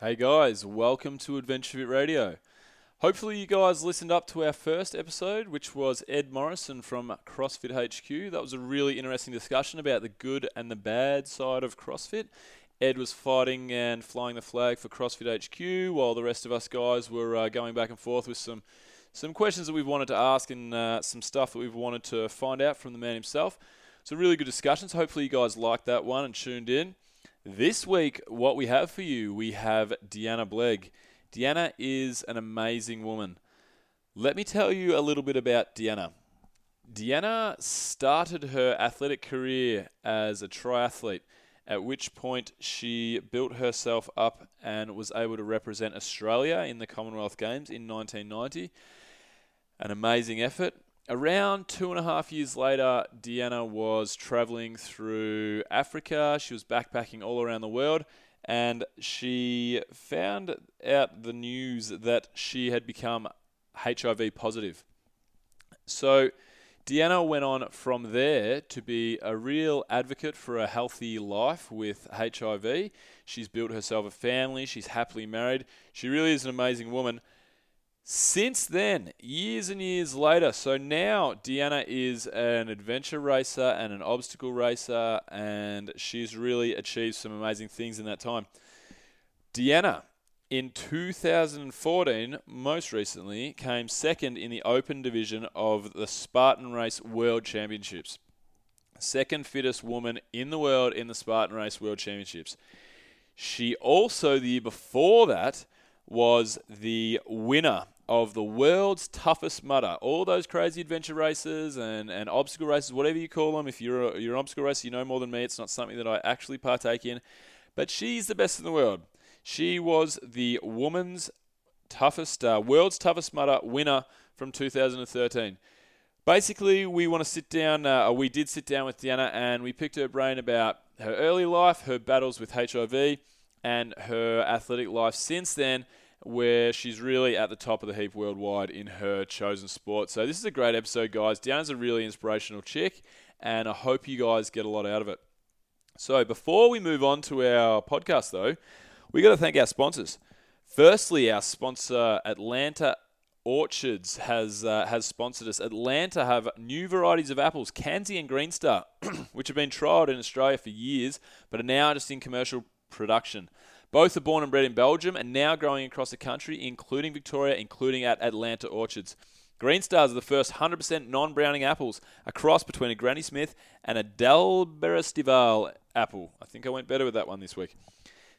Hey guys, welcome to Adventure Fit Radio. Hopefully, you guys listened up to our first episode, which was Ed Morrison from CrossFit HQ. That was a really interesting discussion about the good and the bad side of CrossFit. Ed was fighting and flying the flag for CrossFit HQ, while the rest of us guys were uh, going back and forth with some some questions that we've wanted to ask and uh, some stuff that we've wanted to find out from the man himself. It's a really good discussion. So hopefully you guys liked that one and tuned in. This week, what we have for you, we have Deanna Blegg. Deanna is an amazing woman. Let me tell you a little bit about Deanna. Deanna started her athletic career as a triathlete, at which point she built herself up and was able to represent Australia in the Commonwealth Games in 1990. An amazing effort. Around two and a half years later, Deanna was traveling through Africa. She was backpacking all around the world and she found out the news that she had become HIV positive. So, Deanna went on from there to be a real advocate for a healthy life with HIV. She's built herself a family, she's happily married. She really is an amazing woman. Since then, years and years later, so now Deanna is an adventure racer and an obstacle racer, and she's really achieved some amazing things in that time. Deanna, in 2014, most recently, came second in the open division of the Spartan Race World Championships. Second fittest woman in the world in the Spartan Race World Championships. She also, the year before that, was the winner of the world's toughest mudder. All those crazy adventure races and, and obstacle races, whatever you call them. If you're, a, you're an obstacle racer, you know more than me. It's not something that I actually partake in. But she's the best in the world. She was the woman's toughest, uh, world's toughest mudder winner from 2013. Basically, we want to sit down, uh, we did sit down with Deanna and we picked her brain about her early life, her battles with HIV, and her athletic life since then where she's really at the top of the heap worldwide in her chosen sport. So this is a great episode, guys. Deanna's a really inspirational chick, and I hope you guys get a lot out of it. So before we move on to our podcast, though, we got to thank our sponsors. Firstly, our sponsor Atlanta Orchards has uh, has sponsored us. Atlanta have new varieties of apples, Kanzi and Green Star, which have been trialled in Australia for years, but are now just in commercial production. Both are born and bred in Belgium and now growing across the country, including Victoria, including at Atlanta Orchards. Green Stars are the first 100% non-browning apples, a cross between a Granny Smith and a Delbert apple. I think I went better with that one this week.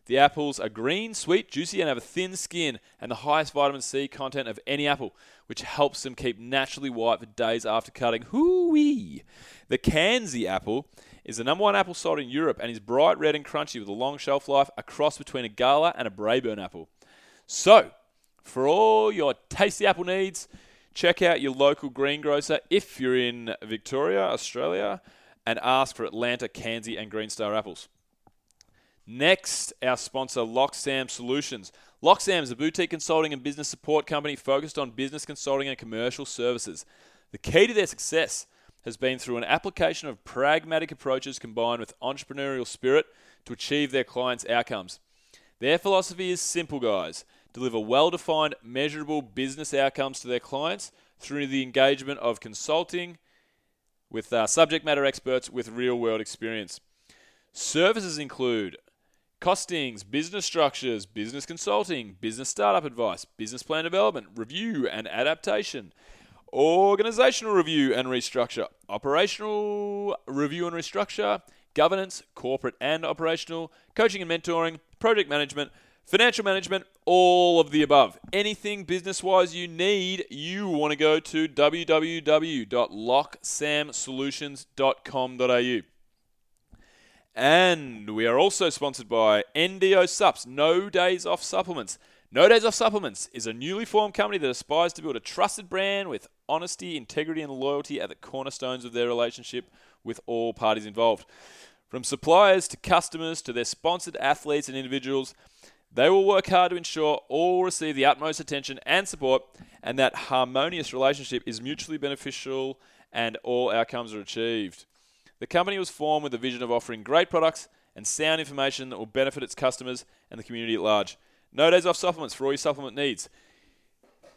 The apples are green, sweet, juicy, and have a thin skin and the highest vitamin C content of any apple, which helps them keep naturally white for days after cutting. Hoo-wee! The Kanzi apple is the number one apple sold in Europe and is bright red and crunchy with a long shelf life, a cross between a Gala and a Braeburn apple. So, for all your tasty apple needs, check out your local greengrocer if you're in Victoria, Australia, and ask for Atlanta, Kanzi, and Green Star apples. Next, our sponsor, Loxam Solutions. Loxam is a boutique consulting and business support company focused on business consulting and commercial services. The key to their success has been through an application of pragmatic approaches combined with entrepreneurial spirit to achieve their clients' outcomes. Their philosophy is simple, guys deliver well defined, measurable business outcomes to their clients through the engagement of consulting with uh, subject matter experts with real world experience. Services include costings, business structures, business consulting, business startup advice, business plan development, review and adaptation organizational review and restructure, operational review and restructure, governance, corporate and operational, coaching and mentoring, project management, financial management, all of the above. Anything business wise you need, you want to go to www.loxamsolutions.com.au. And we are also sponsored by NDO Sups, No Days Off Supplements. No Days Off Supplements is a newly formed company that aspires to build a trusted brand with honesty, integrity, and loyalty at the cornerstones of their relationship with all parties involved. From suppliers to customers to their sponsored athletes and individuals, they will work hard to ensure all receive the utmost attention and support, and that harmonious relationship is mutually beneficial and all outcomes are achieved. The company was formed with the vision of offering great products and sound information that will benefit its customers and the community at large. No days off supplements for all your supplement needs.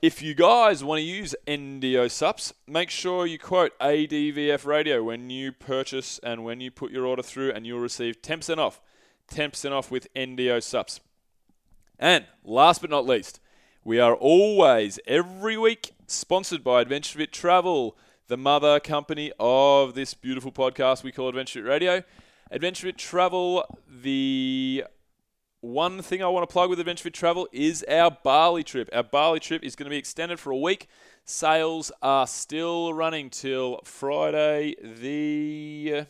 If you guys want to use NDO Sups, make sure you quote ADVF Radio when you purchase and when you put your order through, and you'll receive 10% off. 10% off with NDO Sups. And last but not least, we are always, every week, sponsored by Adventure Fit Travel, the mother company of this beautiful podcast we call Adventure Fit Radio. Adventure Fit Travel, the one thing I want to plug with Adventure Fit Travel is our Bali trip. Our Bali trip is going to be extended for a week. Sales are still running till Friday, the uh,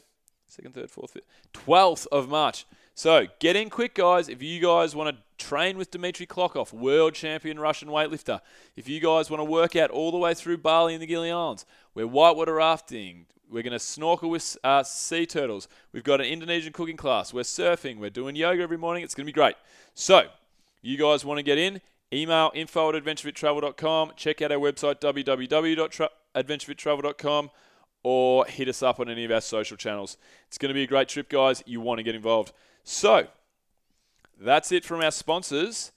second, third, fourth, fifth, 12th of March. So get in quick, guys. If you guys want to train with Dmitry Klokov, world champion Russian weightlifter, if you guys want to work out all the way through Bali and the Gili Islands, we're whitewater rafting, we're going to snorkel with uh, sea turtles. We've got an Indonesian cooking class. We're surfing. We're doing yoga every morning. It's going to be great. So, you guys want to get in? Email info at adventurefittravel.com. Check out our website, www.adventurefittravel.com, or hit us up on any of our social channels. It's going to be a great trip, guys. You want to get involved. So, that's it from our sponsors.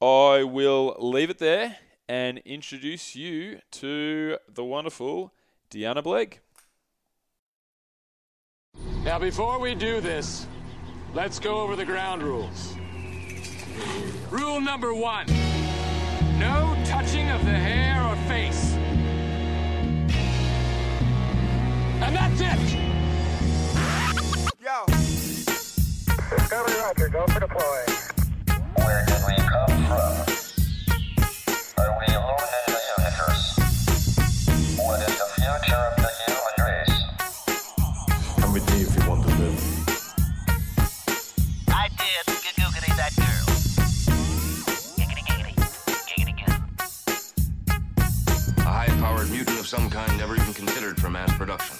I will leave it there and introduce you to the wonderful Deanna Blegg. Now, before we do this, let's go over the ground rules. Rule number one no touching of the hair or face. And that's it! Yo. Discovery Roger, go for deploy. Where did we come from? Some kind never even considered for mass production.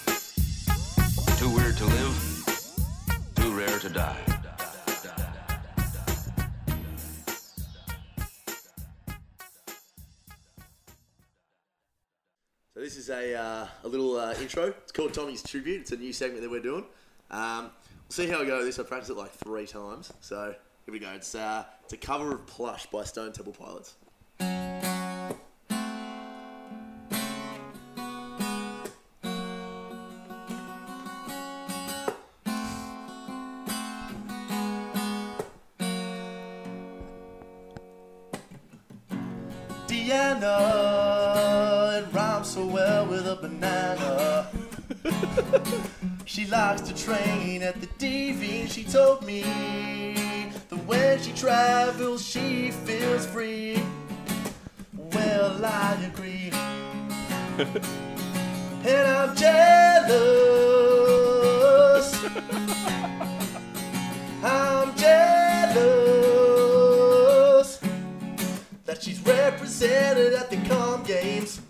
Too weird to live, too rare to die. So this is a, uh, a little uh, intro. It's called Tommy's Tribute. It's a new segment that we're doing. Um, we'll see how we go with this. I practiced it like three times. So here we go. It's, uh, it's a cover of Plush by Stone Temple Pilots. She likes to train at the DV. She told me that when she travels, she feels free. Well, I agree. and I'm jealous. I'm jealous that she's represented at the com games.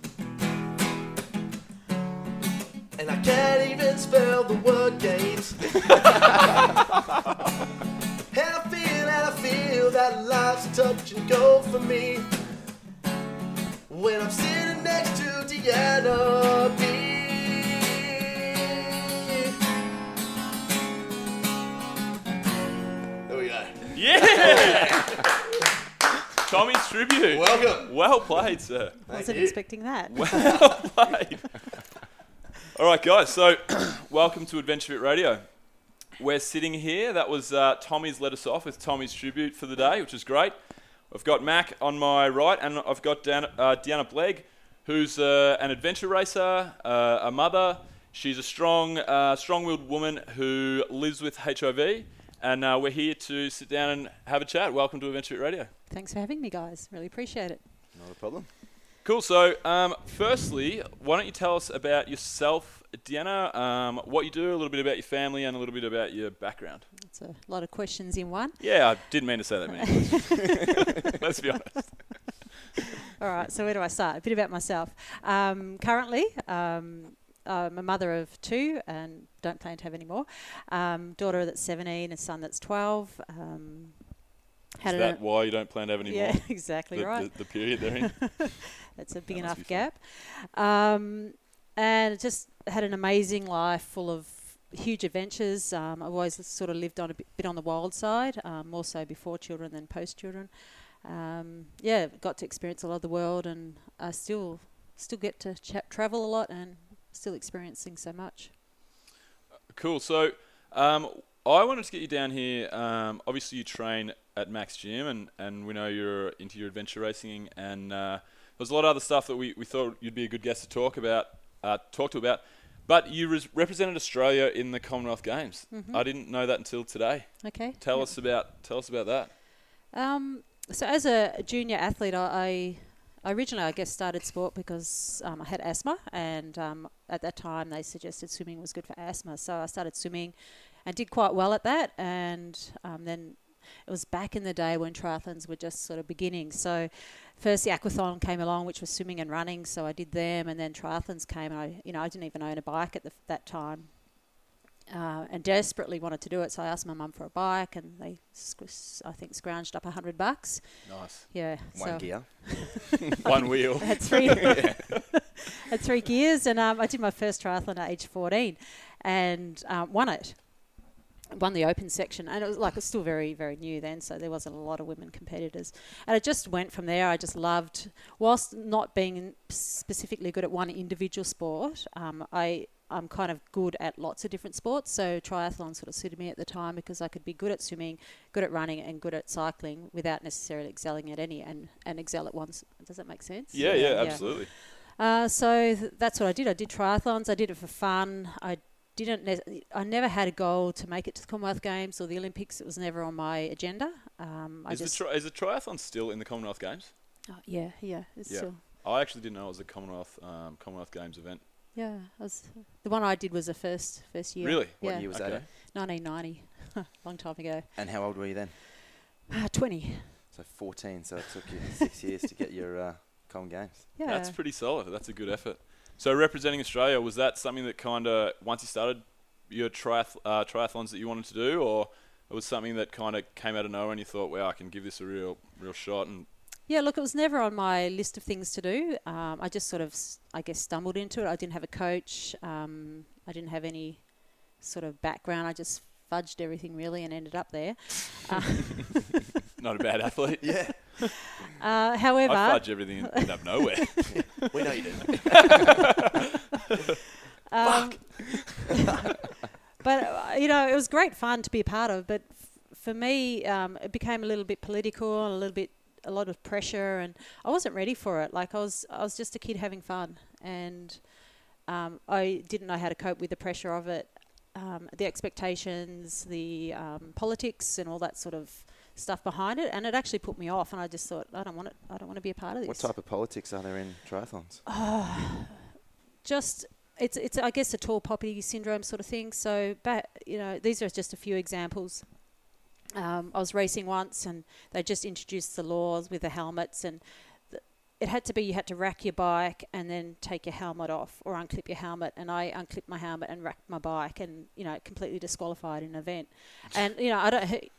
And I can't even spell the word games. and I feel, and I feel that life's touch and go for me. When I'm sitting next to Deanna B. There we go. Yeah! Tommy's tribute. Welcome. Well played, sir. Wasn't you. expecting that. Well played. All right, guys. So, welcome to Adventure Fit Radio. We're sitting here. That was uh, Tommy's let us off with Tommy's tribute for the day, which is great. I've got Mac on my right, and I've got Dan, uh, Deanna Blegg, who's uh, an adventure racer, uh, a mother. She's a strong, uh, strong-willed woman who lives with HIV, and uh, we're here to sit down and have a chat. Welcome to Adventure Fit Radio. Thanks for having me, guys. Really appreciate it. Not a problem. Cool. So, um, firstly, why don't you tell us about yourself, Deanna? Um, what you do, a little bit about your family, and a little bit about your background. It's a lot of questions in one. Yeah, I didn't mean to say that many. Let's be honest. All right, so where do I start? A bit about myself. Um, currently, um, I'm a mother of two and don't plan to have any more. Um, daughter that's 17, a son that's 12. Um, Is that why you don't plan to have any yeah, more? Yeah, exactly The, right. the, the period they're in. That's a big That enough be gap. Um, and just had an amazing life full of huge adventures. Um, I've always sort of lived on a bit, bit on the wild side, um, more so before children than post children. Um, yeah, got to experience a lot of the world, and I still still get to cha- travel a lot, and still experiencing so much. Cool. So, um, I wanted to get you down here. Um, obviously, you train at Max Gym, and, and we know you're into your adventure racing, and uh, there's a lot of other stuff that we, we thought you'd be a good guest to talk about, uh, talk to about. But you res- represented Australia in the Commonwealth Games. Mhm. I didn't know that until today. Okay. Tell Yep. us about tell us about that. Um, so as a junior athlete, I, I originally, I guess, started sport because um, I had asthma, and um, at that time they suggested swimming was good for asthma. So I started swimming, and did quite well at that. And um, then it was back in the day when triathlons were just sort of beginning. So first the aquathon came along, which was swimming and running. So I did them, and then triathlons came. And I, you know, I didn't even own a bike at the, that time. Uh, and desperately wanted to do it, so I asked my mum for a bike, and they, sc- I think, scrounged up a hundred bucks. Nice. Yeah. One so gear. One wheel. I had three, had three gears, and um, I did my first triathlon at age 14, and um, won it. Won the open section, and it was like it was still very, very new then, so there wasn't a lot of women competitors. And it just went from there. I just loved, whilst not being specifically good at one individual sport, um, I I'm kind of good at lots of different sports. So triathlon sort of suited me at the time because I could be good at swimming, good at running, and good at cycling without necessarily excelling at any and, and excel at once. Does that make sense? Yeah, yeah, absolutely. Uh, so th- that's what I did. I did triathlons. I did it for fun. I didn't. Ne- I never had a goal to make it to the Commonwealth Games or the Olympics. It was never on my agenda. Um, I Is the, tri- is the triathlon still in the Commonwealth Games? oh, yeah, yeah. It's Yeah. still I actually didn't know it was a Commonwealth um, Commonwealth Games event. yeah. Was, the one I did was the first first year. Really? What year was that? Okay. in? 1990, long time ago. And how old were you then? Uh, 20. So 14. So it took you six years to get your uh, Com Games. Yeah. That's pretty solid. That's a good effort. So representing Australia was that something that kind of once you started your triath- uh, triathlons that you wanted to do, or it was something that kind of came out of nowhere and you thought, wow, I can give this a real real shot and Yeah, look, it was never on my list of things to do. Um, I just sort of, I guess, stumbled into it. I didn't have a coach. Um, I didn't have any sort of background. I just fudged everything really and ended up there. Uh, not a bad athlete. Yeah. uh, however, I fudge everything and end up nowhere. we know you did. Um, but uh, you know, it was great fun to be a part of. But f- for me, um, it became a little bit political and a little bit a lot of pressure, and I wasn't ready for it. Like I was, I was just a kid having fun, and um, I didn't know how to cope with the pressure of it, um, the expectations, the um, politics, and all that sort of stuff behind it. And it actually put me off. And I just thought, I don't want it. I don't want to be a part of this What type of politics are there in triathlons? just it's it's I guess a tall poppy syndrome sort of thing. So, but you know, these are just a few examples. Um, I was racing once, and they just introduced the laws with the helmets, and th- it had to be you had to rack your bike and then take your helmet off or unclip your helmet. And I unclipped my helmet and racked my bike, and you know, completely disqualified in an event. And you know, I don't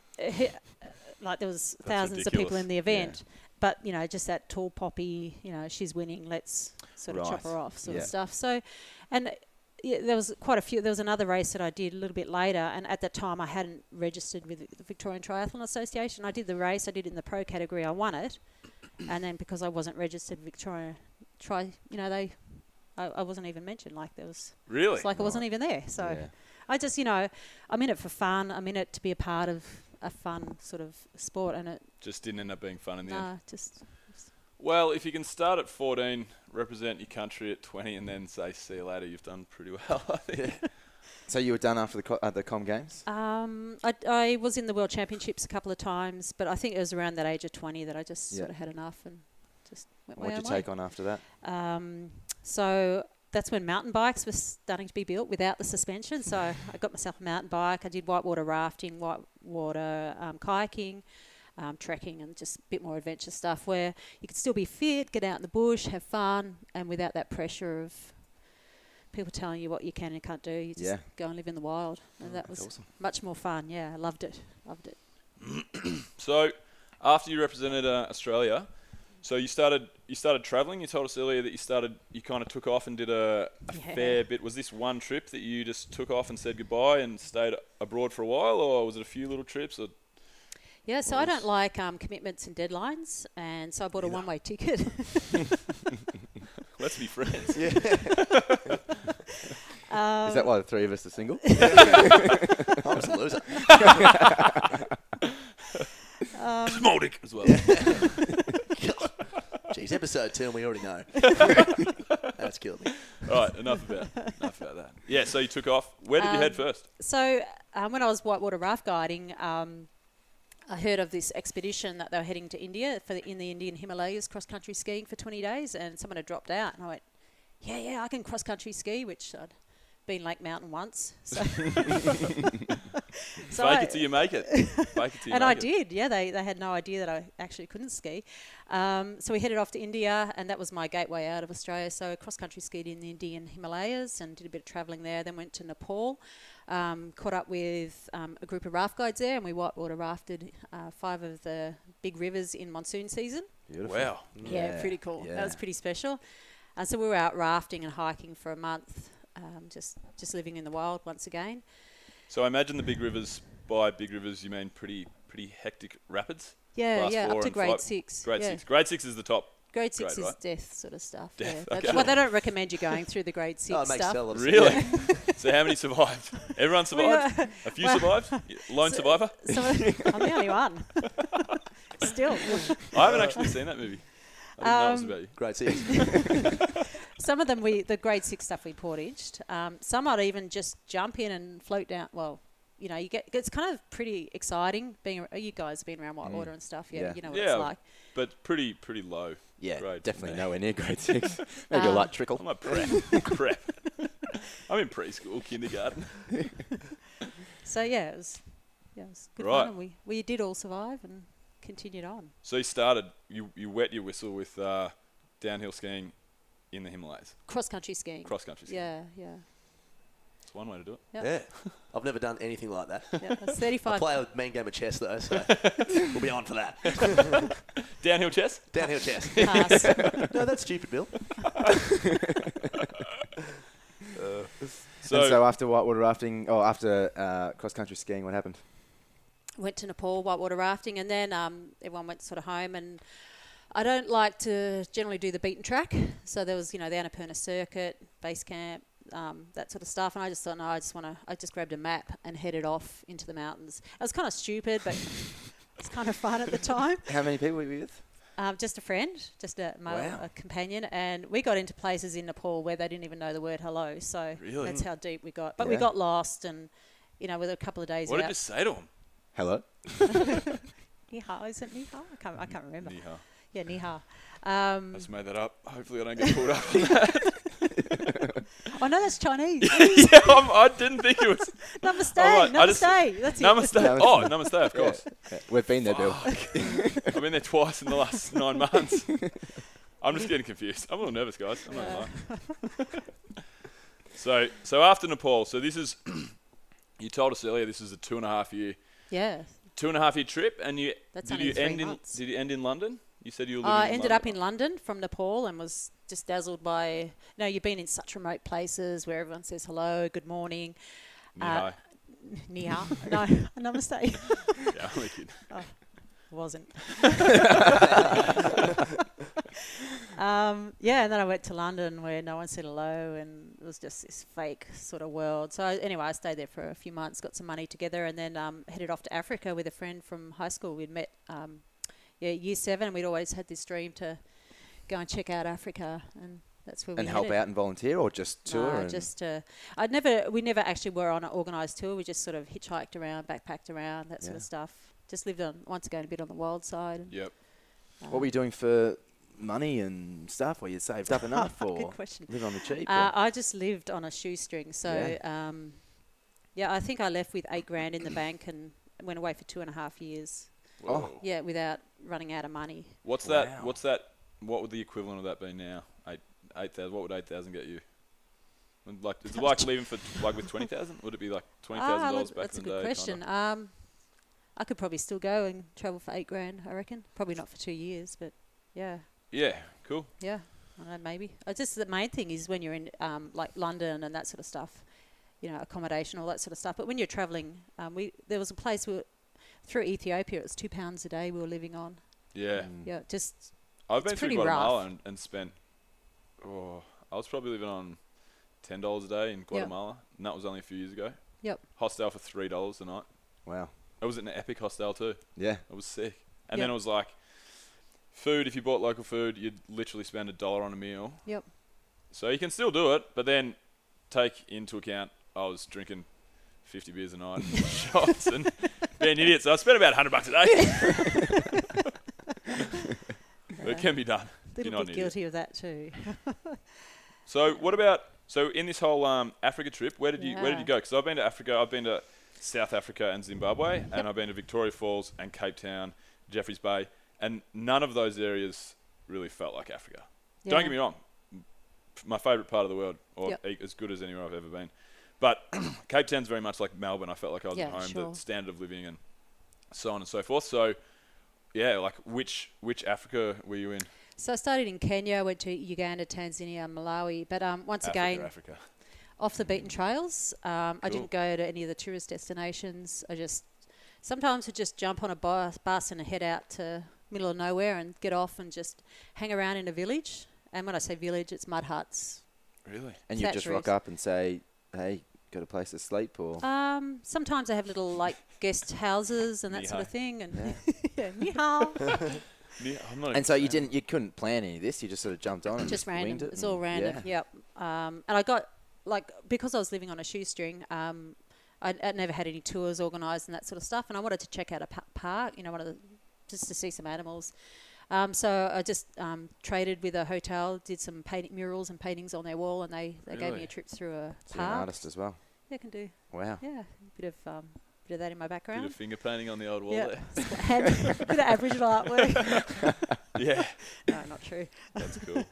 like there was That's thousands of people in the event, but you know, just that tall poppy, you know, she's winning. Let's sort of chop her off, sort Yeah. of stuff. So, and yeah, there was quite a few. There was another race that I did a little bit later, and at that time I hadn't registered with the Victorian Triathlon Association. I did the race. I did it in the pro category. I won it, and then because I wasn't registered Victoria try you know, they, I, I wasn't even mentioned. Like there was, really? it's like I wasn't even there. So Yeah. I just, you know, I'm in it for fun. I'm in it to be a part of a fun sort of sport, and it, Just didn't end up being fun in the end. just Well, if you can start at 14, represent your country at 20, and then say see you later, you've done pretty well. I think. So you were done after the co- uh, the Com Games? Um, I, I was in the World Championships a couple of times, but I think it was around that age of 20 that I just Yeah. sort of had enough and just went my What did own you way. take on after that? Um, so that's when mountain bikes were starting to be built without the suspension. So I got myself a mountain bike. I did whitewater rafting, whitewater um, kayaking, um, trekking, and just a bit more adventure stuff where you could still be fit, get out in the bush, have fun, and without that pressure of people telling you what you can and can't do. You just Yeah. go and live in the wild, and that was awesome. much more fun. Yeah, I loved it. Loved it. So, after you represented uh, Australia, So you started you started traveling. You told us earlier that you started you kind of took off and did a, a Yeah. fair bit. Was this one trip that you just took off and said goodbye and stayed abroad for a while, or was it a few little trips? Or Yeah, so I don't like um, commitments and deadlines, and so I bought a one-way ticket. let's be friends. Um, Is that why the three of us are single? I'm just a loser. Small dick as well. Jeez, episode two, and we already know. That's killed me. All right, enough about enough about that. Yeah, so you took off. Where did you head Um, first? So um, when I was whitewater raft guiding, um, I heard of this expedition that they were heading to India for the, in the Indian Himalayas cross country skiing for 20 days, and someone had dropped out, and I went, "Yeah, yeah, I can cross country ski," which I'd been Lake Mountain once. So, so Fake I- it till you make it. Fake it till you and make I it. did. Yeah, they, they had no idea that I actually couldn't ski. Um, so we headed off to India, and that was my gateway out of Australia. So cross country skied in the Indian Himalayas and did a bit of travelling there. Then went to Nepal, um, caught up with um, a group of raft guides there, and we whitewater rafted uh, five of the big rivers in monsoon season. Beautiful. Wow. Yeah, pretty cool. yeah. That was pretty special. Uh, so we were out rafting and hiking for a month, um, just just living in the wild once again. So I imagine the big rivers. By big rivers, you mean pretty pretty hectic rapids. Yeah, yeah, up to grade five- six. Grade yeah. six. Grade six is the top. Grade six Grade, is right? death sort of stuff. Death, yeah. okay. That's- Well, they don't recommend you going through the grade six Oh, it stuff. a lot. Really? so how many survived? Everyone survived. uh, a few well- survived. Y- Lone survivor. Some of- I'm the only one. Still, I haven't actually seen that movie. I didn't know it was Um, about you. Great six. Some of them we the grade six stuff we portaged. Um, some I'd even just jump in and float down. Well, you know, you get it's kind of pretty exciting being. You guys have been around whitewater and stuff. Yeah, Yeah. you know what Yeah. it's like. But pretty pretty low. Yeah, grade. definitely nowhere near grade six. Maybe a Um, light trickle. I'm a prep. prep. I'm in preschool, kindergarten. So yeah, it was yeah, it was good Right. fun, and we we did all survive and continued on. So you started. You you wet your whistle with uh, downhill skiing in the Himalayas, Cross country skiing. cross country skiing. Yeah, yeah, It's one way to do it. Yep. Yeah. I've never done anything like that. yeah. That's I thirty-five. play a main game of chess though, so we'll be on for that. Downhill chess. Downhill chess. pass. No, that's stupid, Bill. So, and so after whitewater rafting, or after uh, cross country skiing, what happened? went to Nepal whitewater rafting, and then um, everyone went sort of home. And I don't like to generally do the beaten track, so there was you know the Annapurna circuit, base camp, um, that sort of stuff. And I just thought, no, I just want to. I just grabbed a map and headed off into the mountains. It was kind of stupid, but it's kind of fun at the time. How many people were you with? Um, just a friend, just a male Wow. a companion, and we got into places in Nepal where they didn't even know the word hello. So Really? that's how deep we got. But we got lost, and you know, with a couple of days what did you say to him? Hello. Ni hao, is it Nihao? I can't, I can't remember. Ni hao. Yeah, ni hao. Um, I just made that up. Hopefully, I don't get pulled up on that. oh no, that's Chinese. yeah, I'm, I didn't think it was. namaste, All right, I just- namaste. That's it. Namaste. Namaste. Oh, namaste, of course. Yeah, We've been there, Bill. I've been there twice in the last nine months. I'm just getting confused. I'm a little nervous, guys. I'm not gonna lie. so, so after Nepal, so this is. you told us earlier this is a two and a half year, Yeah. two and a half year trip, and you That's did you end months. in? Did you end in London? You said you were I ended London. up in London from Nepal and was just dazzled by. No, you've been in such remote places where everyone says hello, good morning, Ni uh, hao. ni no, namaste. yeah, I'm kidding. wasn't. um, yeah, and then I went to London where no one said hello, and it was just this fake sort of world. So I, anyway, I stayed there for a few months, got some money together, and then um, headed off to Africa with a friend from high school. We'd met, um, yeah, year seven, and we'd always had this dream to go and check out Africa, and that's where we and help out and volunteer, or just tour? No, just uh, I'd never. We never actually were on an organised tour. We just sort of hitchhiked around, backpacked around, that sort Yeah. of stuff. Just lived on once again a bit on the wild side. And, Yep. what were you doing for money and stuff? Were you saved up enough, or Good question. live on the cheap? Uh, I just lived on a shoestring. So, yeah. Um, yeah, I think I left with eight grand in the bank and went away for two and a half years. Whoa. Yeah, without running out of money. What's that? What's that? What would the equivalent of that be now? Eight eight thousand. What would eight thousand get you? Like, is it like leaving for like with twenty thousand? Would it be like twenty thousand Ah, dollars look, back that's a in the good day? question. kinda? Um, I could probably still go and travel for eight grand. I reckon. Probably not for two years, but yeah. Yeah, cool. Yeah, I don't know, maybe. It's just the main thing is when you're in um, like London and that sort of stuff, you know, accommodation, all that sort of stuff. But when you're travelling, um, we there was a place we were, through Ethiopia. It was two pounds a day we were living on. Yeah. Mm. Yeah, just I've it's been through Guatemala and, and spent. Oh, I was probably living on ten dollars a day in Guatemala, and that was only a few years ago. Yep. Hostel for three dollars a night. Wow. It was an epic hostel too. Yeah. It was sick. And Yep. then it was like, food. If you bought local food, you'd literally spend a dollar on a meal. Yep. So you can still do it, but then take into account I was drinking fifty beers a night, and shots, and being an idiot. So I spent about hundred bucks a day. It can be done. a You're little bit idiot. guilty of that too. So what about so in this whole um, Africa trip? Where did you where did you go? Because I've been to Africa. I've been to South Africa and Zimbabwe, and I've been to Victoria Falls and Cape Town, Jeffreys Bay, and none of those areas really felt like Africa. Don't get me wrong, my favourite part of the world, or Yep. as good as anywhere I've ever been. But Cape Town's very much like Melbourne. I felt like I was Yeah, at home. sure. The standard of living and so on and so forth. So yeah, like which which Africa were you in? So I started in Kenya, went to Uganda, Tanzania, Malawi. But um, once Africa, again, Africa. off the beaten trails. Um, I didn't go to any of the tourist destinations. I just sometimes would just jump on a bus, bus and head out to middle of nowhere and get off and just hang around in a village. And when I say village, it's mud huts. Really? And you just Thatch rock up and say, "Hey, got a place to sleep?" Or Um, sometimes I have little like guest houses and that sort of thing. And yeah, ni. Yeah, I'm not and so you didn't, you couldn't plan any of this. You just sort of jumped on and just winged random. it It's all random. Yeah. Yep. Um, and I got like because I was living on a shoestring. Um, I'd, I'd never had any tours organised and that sort of stuff, and I wanted to check out a park. You know, one of the just to see some animals. Um, so I just um, traded with a hotel, did some painting murals and paintings on their wall, and they, they gave me a trip through a So you're an park. artist as well. Yeah, I can do. Wow. Yeah, a bit of um, bit of that in my background. Bit background. of finger painting on the old wall Yeah, there. and bit of Aboriginal artwork. Yeah, no, not true. that's cool.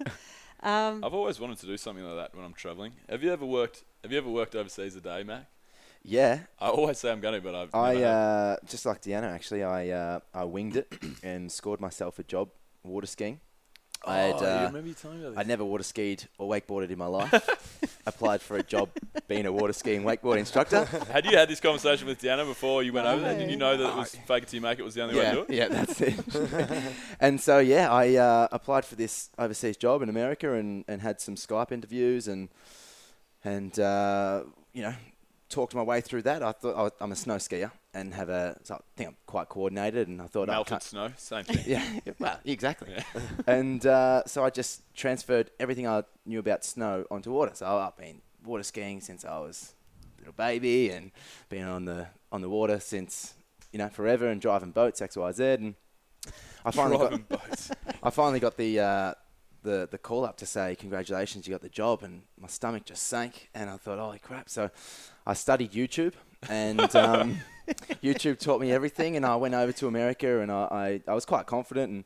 Um, I've always wanted to do something like that when I'm traveling. Have you ever worked? Have you ever worked overseas a day, Mac? Yeah. I always say I'm going to, but I've I uh, just like Deanna actually. I uh, I winged it and scored myself a job water skiing. I had, oh, you uh, remember you telling me about I'd never water skied or wakeboarded in my life. Applied for a job being a water skiing wakeboard instructor. Had you had this conversation with Deanna before you went over there? Did you know that it was fake it till you make it was the only way yeah, to do it? yeah, that's it. and so yeah, I uh, applied for this overseas job in America and, and had some Skype interviews and and uh, you know talked my way through that. I thought I was, I'm a snow skier and have a so I think I'm quite coordinated and I thought I Melted can't, snow, same thing. yeah, well, exactly. Yeah. and uh, so I just transferred everything I knew about snow onto water. So I've been water skiing since I was a little baby, and been on the on the water since you know forever, and driving boats X Y Z. And I finally Driving got boats. I finally got the. Uh, the, the call up to say congratulations you got the job and my stomach just sank and I thought holy crap so I studied YouTube and um, YouTube taught me everything, and I went over to America, and I, I, I was quite confident. And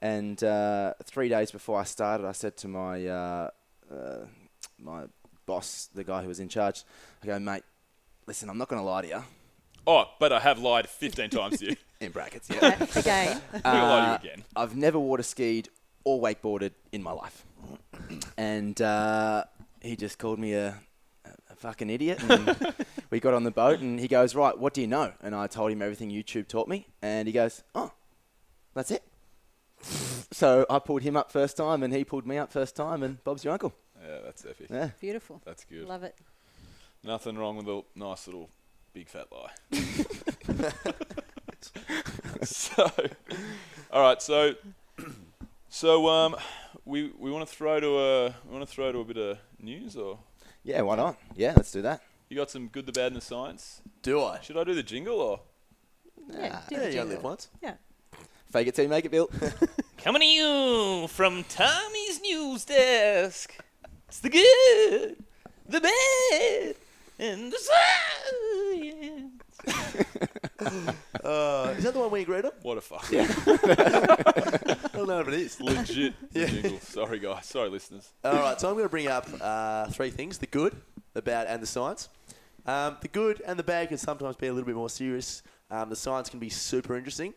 and uh, three days before I started, I said to my uh, uh, my boss, the guy who was in charge, I go, mate, listen, I'm not going to lie to you. Oh, but I have lied 15 times to you. In brackets, yeah. again. I'm lie Uh, to you again. I've never water skied or wakeboarded in my life, and uh, he just called me a, a fucking idiot. And we got on the boat, and he goes, "Right, what do you know?" And I told him everything YouTube taught me, and he goes, "Oh, that's it." so I pulled him up first time, and he pulled me up first time, and Bob's your uncle. Yeah, that's epic. Yeah. Beautiful. That's good. Love it. Nothing wrong with a nice little big fat lie. so, all right. So, so um, we we want to throw to a we want to throw to a bit of news, or Yeah, why not? Yeah, let's do that. you got some good, the bad, and the science. Do I? Should I do the jingle or? Yeah, do Yeah, the you only jingle. live once. Yeah. Fake it till you make it, Bill. Coming to you from Tommy's news desk. It's the good, the bad, and the science. Uh, is that the one where we agreed on? What a fuck. I don't know if it is. Legit the jingle. Sorry, guys. Sorry, listeners. All right, so I'm going to bring up uh, three things: the good, the bad, and the science. Um, the good and the bad can sometimes be a little bit more serious. Um, the science can be super interesting.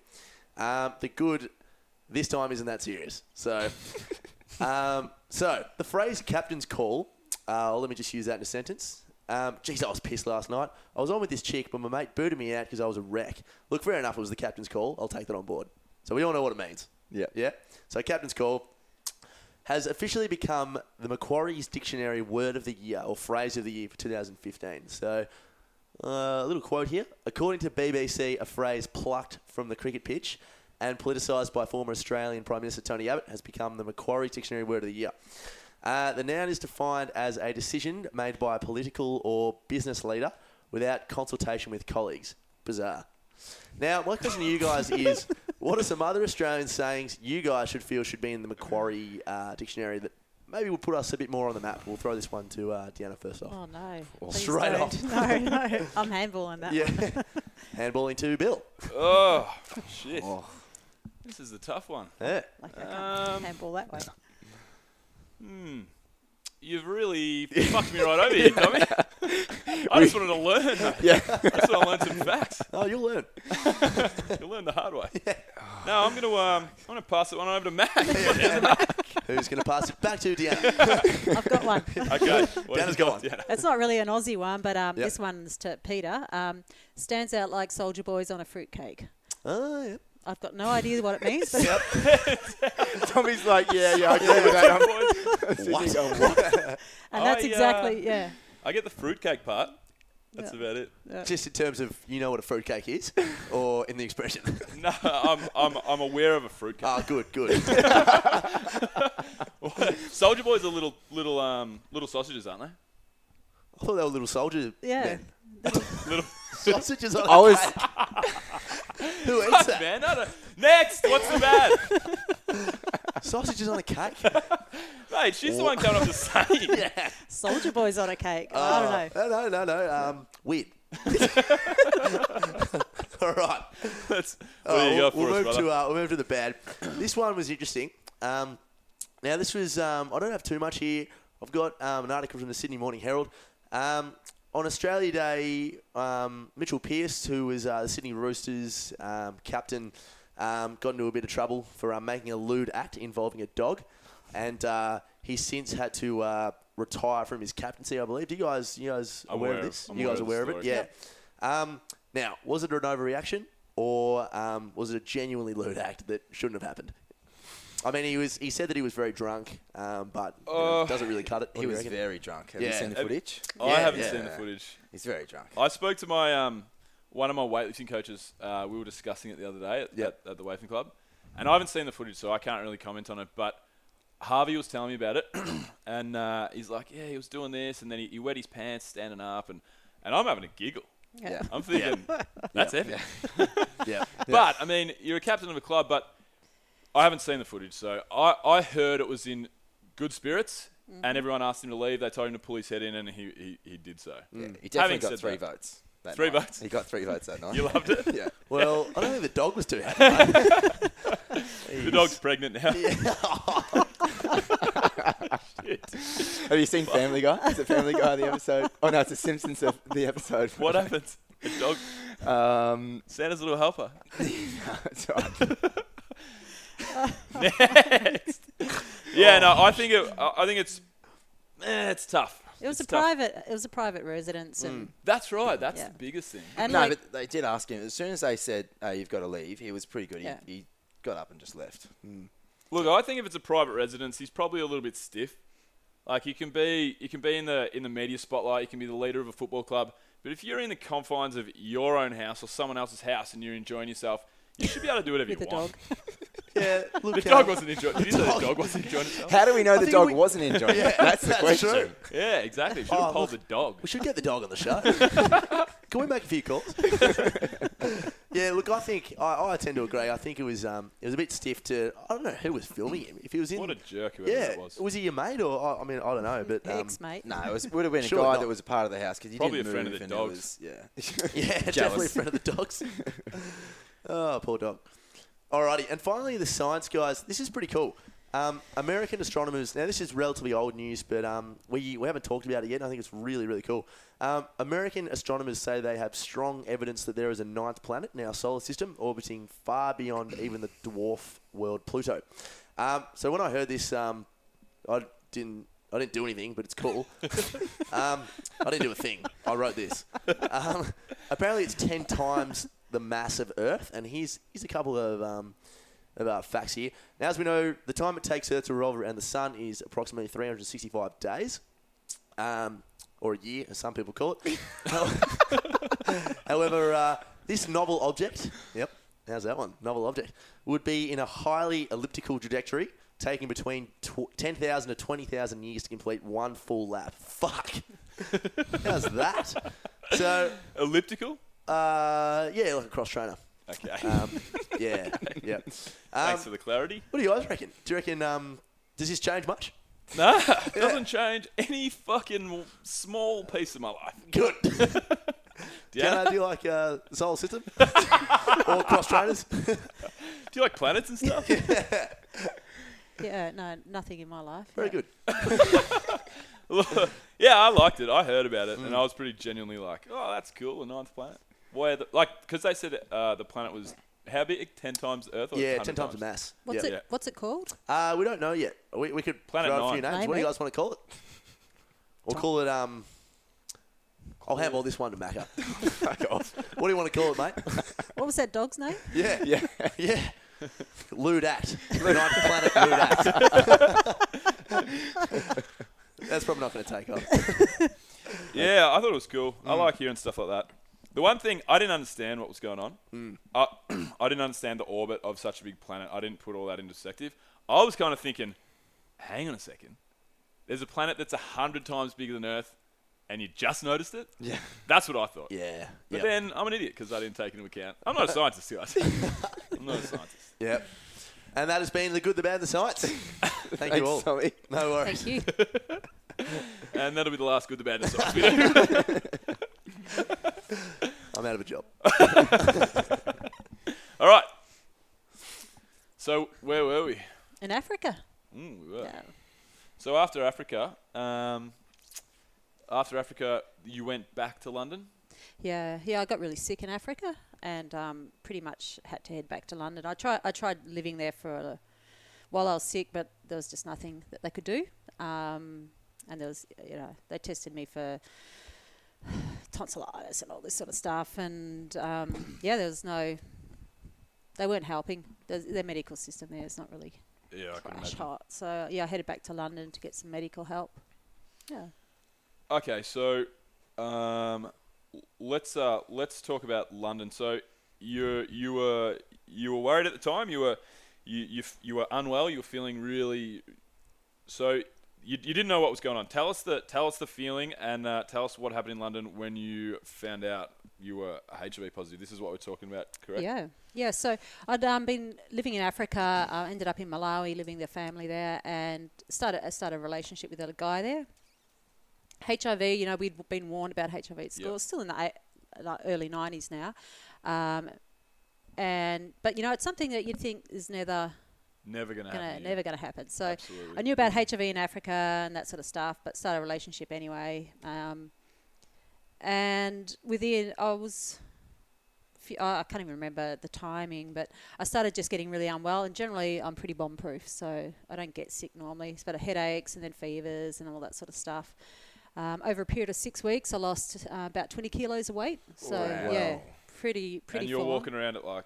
Um, the good, this time isn't that serious. So, um, so the phrase "captain's call." Uh, let me just use that in a sentence. Um, geez, I was pissed last night. I was on with this chick, but my mate booted me out because I was a wreck. Look, fair enough, it was the captain's call. I'll take that on board. So we all know what it means. Yeah. Yeah. So captain's call has officially become the Macquarie's Dictionary Word of the Year or Phrase of the Year for 2015. So uh, a little quote here. According to BBC, a phrase plucked from the cricket pitch and politicised by former Australian Prime Minister Tony Abbott has become the Macquarie Dictionary Word of the Year. Uh, the noun is defined as a decision made by a political or business leader without consultation with colleagues. Bizarre. Now, my question to you guys is what are some other Australian sayings you guys should feel should be in the Macquarie uh, Dictionary that maybe will put us a bit more on the map? We'll throw this one to uh, Deanna first off. Oh no! Please Straight don't. off. No, no. I'm handballing that. Yeah. One. Handballing to Bill. Oh, shit. This is a tough one. Yeah. Like I can't Um, handball that way. Hmm. You've really fucked me right over here, Tommy. I just wanted to learn. mate. Yeah. I just want to learn some facts. Oh, you'll learn. You'll learn the hard way. No, I'm gonna um, I'm gonna pass it on over to Matt. Who's going to pass it back to Deanna? I've got one. okay. what have you gone. got, Deanna? It's not really an Aussie one, but um, Yep. this one's to Peter. Um, stands out like Soldier Boys on a fruitcake. Oh, yeah. I've got no idea what it means. But Tommy's like, yeah, yeah, I agree with that. I'm sitting What? going, what? and that's I, uh, exactly yeah. I get the fruitcake part. That's Yeah. about it. Just in terms of you know what a fruitcake is, or in the expression? No, I'm, I'm, I'm aware of a fruitcake. Ah, good, good. Soldier Boys are little little um little sausages, aren't they? I thought they were little soldiers. Yeah. men. Little Sausages on I a was, cake. Who eats Fuck, that? man. I don't- Next, what's the bad? Sausages on a cake? Mate, she's the one coming up to say. Soldier Boys on a cake. I don't know. Oh, No, no, no, no. Um, weird. All right. That's, what do you we'll, got for we'll us, move brother? to uh, we'll move to the bad. this one was interesting. Um, now this was um, I don't have too much here. I've got um, an article from the Sydney Morning Herald. Um, on Australia Day, um, Mitchell Pearce, who was uh, the Sydney Roosters um, captain, um, got into a bit of trouble for uh, making a lewd act involving a dog, and uh, he's since had to uh, retire from his captaincy. I believe. Do you guys, you guys aware aware of this? I'm you guys aware aware of of it? Yeah. Um, now, was it an overreaction, or um, was it a genuinely lewd act that shouldn't have happened? I mean, he was. He said that he was very drunk, um, but you know, Uh, doesn't really cut it. What he do you was reckon? very drunk. Have Yeah. you seen the Have- footage? I Yeah, haven't yeah. seen the footage. He's very drunk. I spoke to my um, one of my weightlifting coaches. Uh, we were discussing it the other day at, Yep. at, at the weightlifting club, and I haven't seen the footage, so I can't really comment on it. But Harvey was telling me about it, and uh, he's like, "Yeah, he was doing this, and then he, he wet his pants standing up, and, and I'm having a giggle. Yeah. I'm thinking that's epic. Yeah. But I mean, you're a captain of a club, but I haven't seen the footage, so I, I heard it was in good spirits, and everyone asked him to leave. They told him to pull his head in, and he, he, he did so. Yeah, he definitely Having got three that- votes. that Three night. votes? He got three votes that night. You loved it. yeah. Well, I don't think the dog was too happy. The dog's pregnant now. Have you seen Family Guy? Is it Family Guy the episode? Oh no, it's the Simpsons of the episode. What happens? The dog, Um, Santa's a little helper. it's all right. Next. Yeah, no, I think it. I I think it's. Eh, it's tough. It was It's a tough. private. It was a private residence, and That's right. That's Yeah. the biggest thing. and no, like, but they did ask him. As soon as they said, uh, "You've got to leave," he was pretty good. He, Yeah. he got up and just left. Look, I think if it's a private residence, he's probably a little bit stiff. Like you can be, you can be in the in the media spotlight. You can be the leader of a football club. But if you're in the confines of your own house or someone else's house and you're enjoying yourself, you should be able to do whatever with you the want. dog. yeah. Look, The dog wasn't enjoying. Did you say the dog wasn't enjoying itself? How do we know the dog we- wasn't enjoying Yeah, it? That's the question. true. Yeah, exactly. Should have Oh, told the dog. We should get the dog on the show. Can we make a few calls? yeah, look, I think I, I tend to agree. I think it was um, it was a bit stiff to. I don't know who was filming him. If he was in, What a jerk whoever yeah, that was. was. he your mate or I I mean I don't know, but um, Ex mate. No, it was, would have been a Surely guy not. that was a part of the house because he Probably didn't a friend of move the and it dogs. was- yeah, yeah, definitely a Jealous. friend of the dogs. oh, poor dog. Alrighty, and finally the science guys. This is pretty cool. Um, American astronomers. Now, this is relatively old news, but um, we, we haven't talked about it yet. and I think it's really, really cool. Um, American astronomers say they have strong evidence that there is a ninth planet in our solar system orbiting far beyond even the dwarf world Pluto. Um, so when I heard this, um, I didn't. I didn't do anything, but it's cool. um, I didn't do a thing. I wrote this. Um, apparently, it's ten times the mass of Earth, and here's here's a couple of um, of uh, facts here. Now, as we know, the time it takes Earth to revolve around the Sun is approximately 365 days, um, or a year, as some people call it. However, uh, this novel object, yep, how's that one? Novel object would be in a highly elliptical trajectory, taking between tw- 10,000 to 20,000 years to complete one full lap. Fuck. how's that? So, Elliptical? Uh, yeah, like a cross trainer. Okay. Um, yeah, yeah. Um, Thanks for the clarity. what do you guys reckon? Do you reckon? Um, does this change much? Nah, it doesn't change any fucking small piece of my life. Good. Do you, Can I do like uh, the solar system or cross trainers? do you like planets and stuff? Yeah, yeah, no, nothing in my life. Very yeah. good. yeah, I liked it. I heard about it, and Mm. I was pretty genuinely like, "Oh, that's cool, the ninth planet." Where, the, like, because they said uh, the planet was how big? Ten times Earth? Or Yeah, ten times the mass. What's yeah. it? Yeah. What's it called? Uh, we don't know yet. We, we could Planet throw out a few Nine. names. Name what do you guys want to call it? We'll call it. Um, I'll have all this one to Macca. Fuck off. What do you want to call it, mate? What was that dog's name? Yeah, yeah, yeah. Ludat. Ninth planet Ludat. That's probably not going to take off. Yeah, I thought it was cool. I Mm. like hearing stuff like that. The one thing I didn't understand what was going on. Mm. I, I didn't understand the orbit of such a big planet. I didn't put all that into perspective. I was kind of thinking, hang on a second. There's a planet that's a hundred times bigger than Earth, and you just noticed it. Yeah. That's what I thought. Yeah. But Yep. then I'm an idiot because I didn't take into account. I'm not a scientist, guys. I'm not a scientist. Yep. And that has been the good, the bad, the science. Thank you all. Tommy. No worries. Thank you. And that'll be the last good, the bad, and the science video. I'm out of a job. all right. So where were we? In Africa. Mm, we were. Yeah. So after Africa, um, after Africa, you went back to London. Yeah, yeah. I got really sick in Africa, and um, pretty much had to head back to London. I tried, I tried living there for a, while I was sick, but there was just nothing that they could do. Um, and there was, you know, they tested me for tonsillitis and all this sort of stuff, and um, yeah, there was no. They weren't helping. There's, their medical system there is not really Yeah, I can crash imagine. hot. So yeah, I headed back to London to get some medical help. Yeah. Okay, so um, let's uh, let's talk about London. So you you were you were worried at the time. You were you you, f- you were unwell. You were feeling really. So you, you didn't know what was going on. Tell us the tell us the feeling and uh, tell us what happened in London when you found out you were HIV positive. This is what we're talking about, correct? Yeah, yeah. So I'd um, been living in Africa. I ended up in Malawi, living with family there, and started I started a relationship with a guy there. HIV, you know, we'd been warned about HIV at school. Yep. It's still in the eight, early '90s now, um, and but you know, it's something that you'd think is never Never gonna, gonna happen. never gonna happen. So Absolutely. I knew about HIV in Africa and that sort of stuff, but started a relationship anyway. Um, and within, I was, fe- I I can't even remember the timing, but I started just getting really unwell. And generally, I'm pretty bomb proof, so I don't get sick normally. It's about headaches and then fevers and all that sort of stuff. Um, over a period of six weeks, I lost uh, about 20 kilos of weight. So yeah, pretty pretty. and you're full walking around at like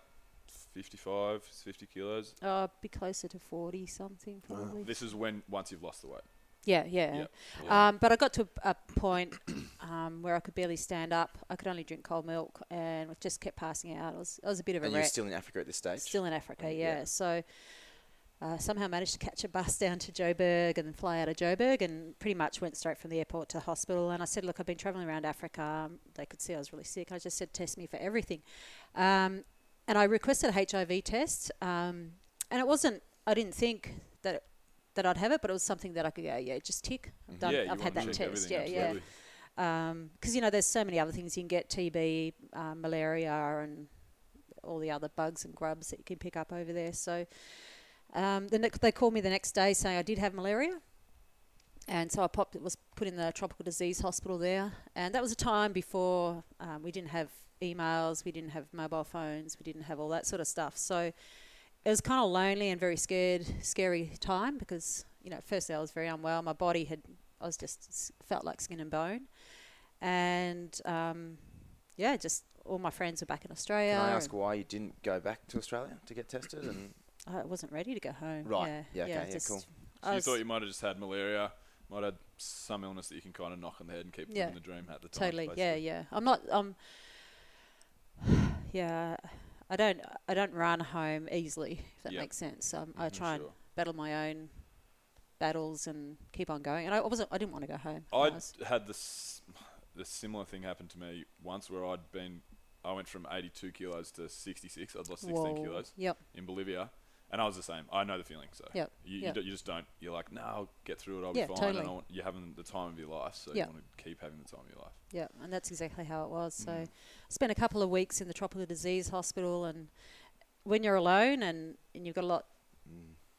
55, 50 kilos. Oh, be closer to 40 something probably. This is when once you've lost the weight. Yeah, yeah. Yep, yeah. Um, but I got to a point um, where I could barely stand up. I could only drink cold milk and just kept passing out. I was, I was a bit of a And you're wreck. still in Africa at this stage? Still in Africa, yeah. Yeah. So uh, somehow managed to catch a bus down to Joburg and then fly out of Joburg and pretty much went straight from the airport to the hospital. And I said, look, I've been travelling around Africa. Um, they could see I was really sick. I just said, test me for everything. Um, and I requested a HIV test. Um, and it wasn't, I didn't think that that I'd have it, but it was something that I could go, yeah, just tick. I've done, Yeah, I've had that test. Yeah, absolutely. yeah. Because you know, there's so many other things you can get: TB, um, malaria, and all the other bugs and grubs that you can pick up over there. So, Um, the ne- they called me the next day saying I did have malaria, and so I popped. was put in the tropical disease hospital there, and that was a time before um, we didn't have emails, we didn't have mobile phones, we didn't have all that sort of stuff. So it was kind of lonely and very scared, scary time because you know, firstly I was very unwell. My body had, I was just felt like skin and bone, and um, yeah, just all my friends were back in Australia. Can I ask why you didn't go back to Australia to get tested? And I wasn't ready to go home. Right. Yeah. Yeah, okay, yeah, just- cool. I So you thought you might have just had malaria, might have had some illness that you can kind of knock on the head and keep Yeah. living the dream at the time. Totally. Yeah, yeah. I'm not. Um. Yeah, I don't. I don't run home easily. If that Yep. makes sense. Um, I Mhm, try and battle my own battles and keep on going. And I wasn't. I didn't want to go home. I had this this similar thing happen to me once where I'd been I went from 82 kilos to 66. I'd lost 16 Whoa. kilos. Yep. In Bolivia, and I was the same. I know the feeling. So Yep. you you, Yep. don't- you just don't. You're like, no, I'll get through it. I'll Yeah, be fine. totally. And I want, you're having the time of your life, so Yep. you want to keep having the time of your life. Yeah, and that's exactly how it was. So, Mm. I spent a couple of weeks in the tropical disease hospital, and when you're alone and, and you've got a lot,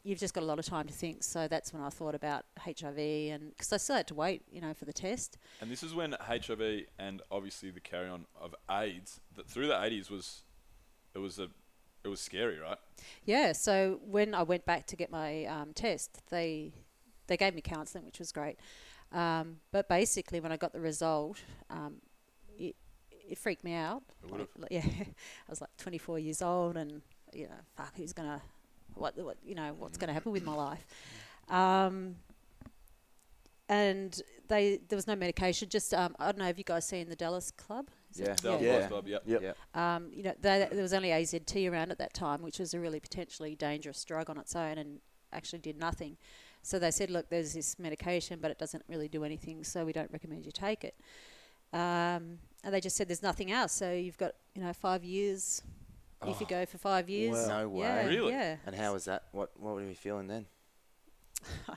you've just got a lot of time to think. So that's when I thought about HIV, and because I still had to wait, you know, for the test. And this is when HIV and obviously the carry on of AIDS that through the 80s was it was a it was scary, right? Yeah, so when I went back to get my um, test, they they gave me counselling, which was great. Um, but basically, when I got the result, um, it it freaked me out. Like, yeah, I was like 24 years old, and you know, fuck, who's gonna what what you know what's gonna happen with my life? Um, and they there was no medication. Just um, I don't know. Have you guys seen the Dallas Club? Is it- Yeah. Yeah. Club, yep. Yep. Yep. um, you know, they, there was only AZT around at that time, which was a really potentially dangerous drug on its own, and actually did nothing. So they said, look, there's this medication, but it doesn't really do anything, so we don't recommend you take it. Um, and they just said there's nothing else, so you've got you know five years. If you go for five years, No way. yeah, Really? yeah. and how was that? What what were you feeling then?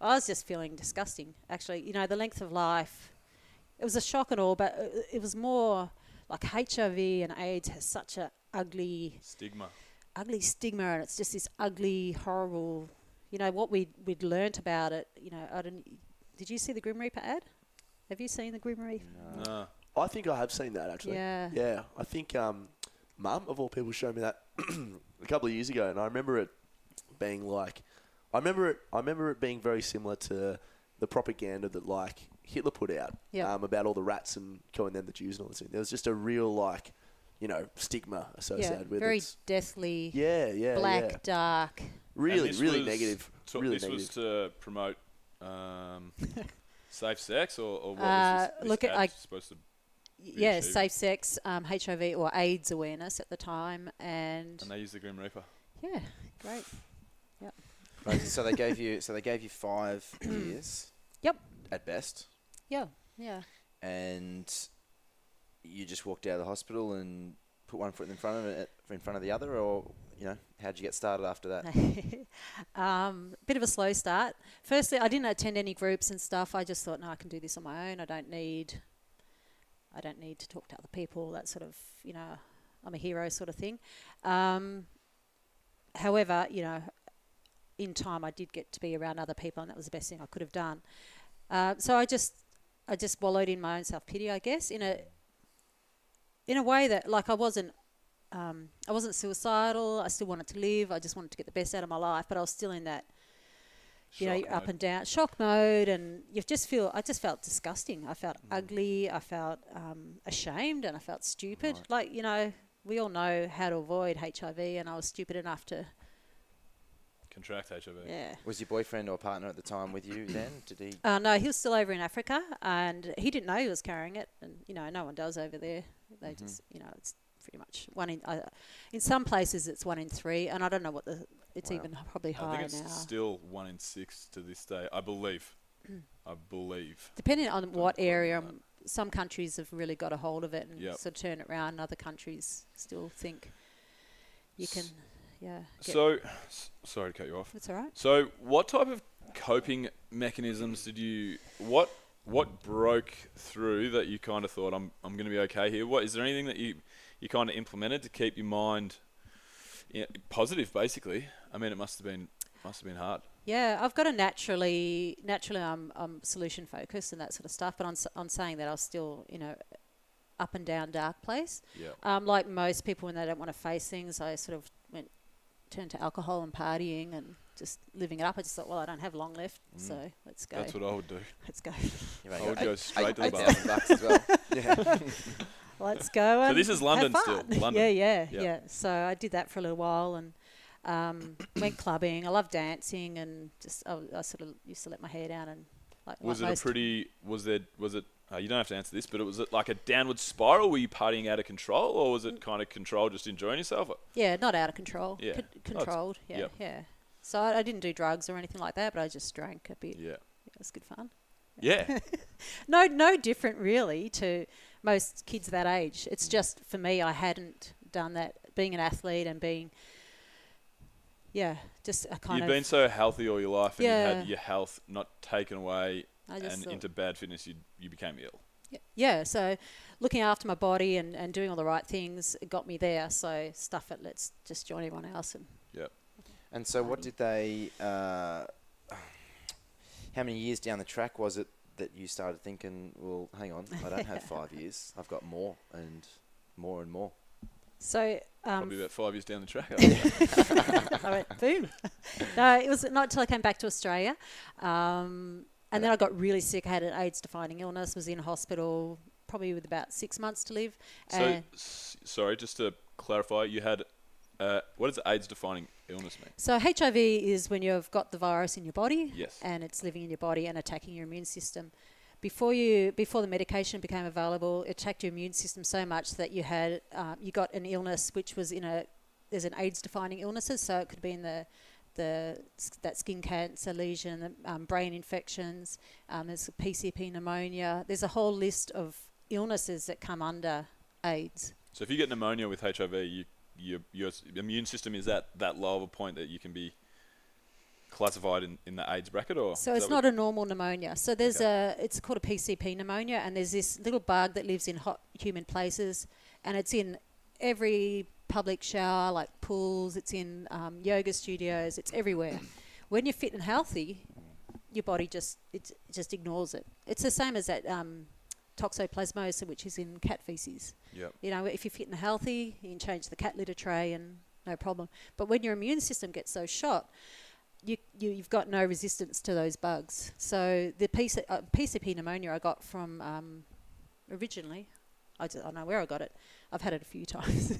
I was just feeling disgusting. Actually, you know, the length of life. It was a shock and all, but uh, it was more like HIV and AIDS has such a ugly Stigma. ugly stigma and it's just this ugly horrible you know what we we'd learnt about it you know i don't did you see the grim reaper ad have you seen the grim reaper Nah. I think I have seen that actually. Yeah. Yeah. I think um, Mum of all people showed me that a couple of years ago, and I remember it being like, I remember it. I remember it being very similar to the propaganda that like Hitler put out Yep. um, about all the rats and killing them the Jews and all this thing. There was just a real like, you know, stigma yeah associated with it. very it. deathly Yeah, yeah, black yeah. dark Really, really was negative. to- really this negative. was to promote um, safe sex, or, or what Uh, was this, this look at- ad I- supposed to? yeah achieving? safe sex um, hiv or aids awareness at the time and And they used the Grim Reaper. yeah great Crazy. so they gave you so they gave you five years. Yep. At best, yeah yeah and you just walked out of the hospital and put one foot in front of it in front of the other, or you know, how'd you get started after that? um, bit of a slow start. Firstly, I didn't attend any groups and stuff. I just thought, no, I can do this on my own. I don't need, I don't need to talk to other people. That sort of, you know, I'm a hero sort of thing. Um, however, you know, in time, I did get to be around other people, and that was the best thing I could have done. Uh, so I just, I just wallowed in my own self pity, I guess, in a, in a way that, like, I wasn't um, I wasn't suicidal. I still wanted to live. I just wanted to get the best out of my life, but I was still in that, you know, Shock up and down shock mode, and you just feel. I just felt disgusting. I felt Mm. ugly. I felt um, ashamed, and I felt stupid. Like you know, we all know how to avoid HIV, and I was stupid enough to. Contract HIV. Yeah. Was your boyfriend or partner at the time with you then? Did he? Uh, no, he was still over in Africa, and he didn't know he was carrying it, and you know, no one does over there. They Mm-hmm. just, you know, it's pretty much one in. Uh, in some places, it's one in three, and I don't know what the. It's Wow. even probably I higher think it's now. still one in six to this day. I believe. I believe. Depending on what quote me area, on some countries have really got a hold of it and Yep. sort of turn it around. Other countries still think you can, yeah. So, s- sorry to cut you off. it's all right. So, what type of coping mechanisms did you what what broke through that you kind of thought I'm I'm going to be okay here? What is there anything that you you kind of implemented to keep your mind positive, basically, I mean, it must have been must have been hard. Yeah, I've got a naturally, naturally, I'm, I'm solution focused and that sort of stuff. But on, on saying that, I was still, you know, up and down dark place. Yeah. Um, like most people, when they don't want to face things, I sort of turned to alcohol and partying and just living it up. I just thought, well, I don't have long left, so let's go. Mm. That's what I would do. let's go. You've I would go eight- straight to the eight bar. thousand bucks as well. yeah. let's go. So this is London still, London. yeah, yeah, Yeah. yeah. So I did that for a little while and um, went clubbing. I love dancing and just I, I sort of used to let my hair down and like Was like it a pretty? Was there? Was it? Uh, you don't have to answer this, but it was it like a downward spiral? Were you partying out of control, or was it kind of control, just enjoying yourself? Yeah, not out of control. Yeah. Con- Oh, controlled. yeah, yep. yeah. So I, I didn't do drugs or anything like that, but I just drank a bit. Yeah. It was good fun. Yeah. No, no different really to most kids that age. Mm. It's just for me, I hadn't done that. Being an athlete and being, yeah, just a kind You've of been so healthy all your life, and you Yeah. had your health not taken away, and thought- into bad fitness, you you became ill. Yeah, yeah, so looking after my body and, and doing all the right things it got me there. So stuff it, let's just join everyone else. And Yeah. And so, what did they? Uh, how many years down the track was it that you started thinking, "Well, hang on, I don't have five years. I've got more and more and more." so um, Probably about five years down the track. I went boom. no, it was not until I came back to Australia, um, and then I got really sick. I had an AIDS-defining illness. Was in hospital probably with about six months to live. so, s- sorry, just to clarify, you had uh, what does AIDS-defining illness mean? so HIV is when you've got the virus in your body, Yes. and it's living in your body and attacking your immune system. Before you, before the medication became available, it attacked your immune system so much that you had, um, you got an illness which was in a, there's an AIDS-defining illnesses, so it could be in the, the that skin cancer lesion, um, brain infections. Um, there's PCP pneumonia. There's a whole list of illnesses that come under AIDS. So if you get pneumonia with HIV, you, your your immune system is at that low of a point that you can be classified in, in the AIDS bracket, or So it's not a normal pneumonia. So there's a, it's called a PCP pneumonia, and there's this little bug that lives in hot, humid places, and it's in every public shower, like pools. It's in um, yoga studios. It's everywhere. when you're fit and healthy, your body just it just ignores it. It's the same as that um, toxoplasmosis, which is in cat feces. Yep. You know, if you're fit and healthy, you can change the cat litter tray and no problem. But when your immune system gets so shot, you, you you've got no resistance to those bugs. So the PC, uh, PCP pneumonia I got from um, originally, I, just, I don't know where I got it. I've had it a few times.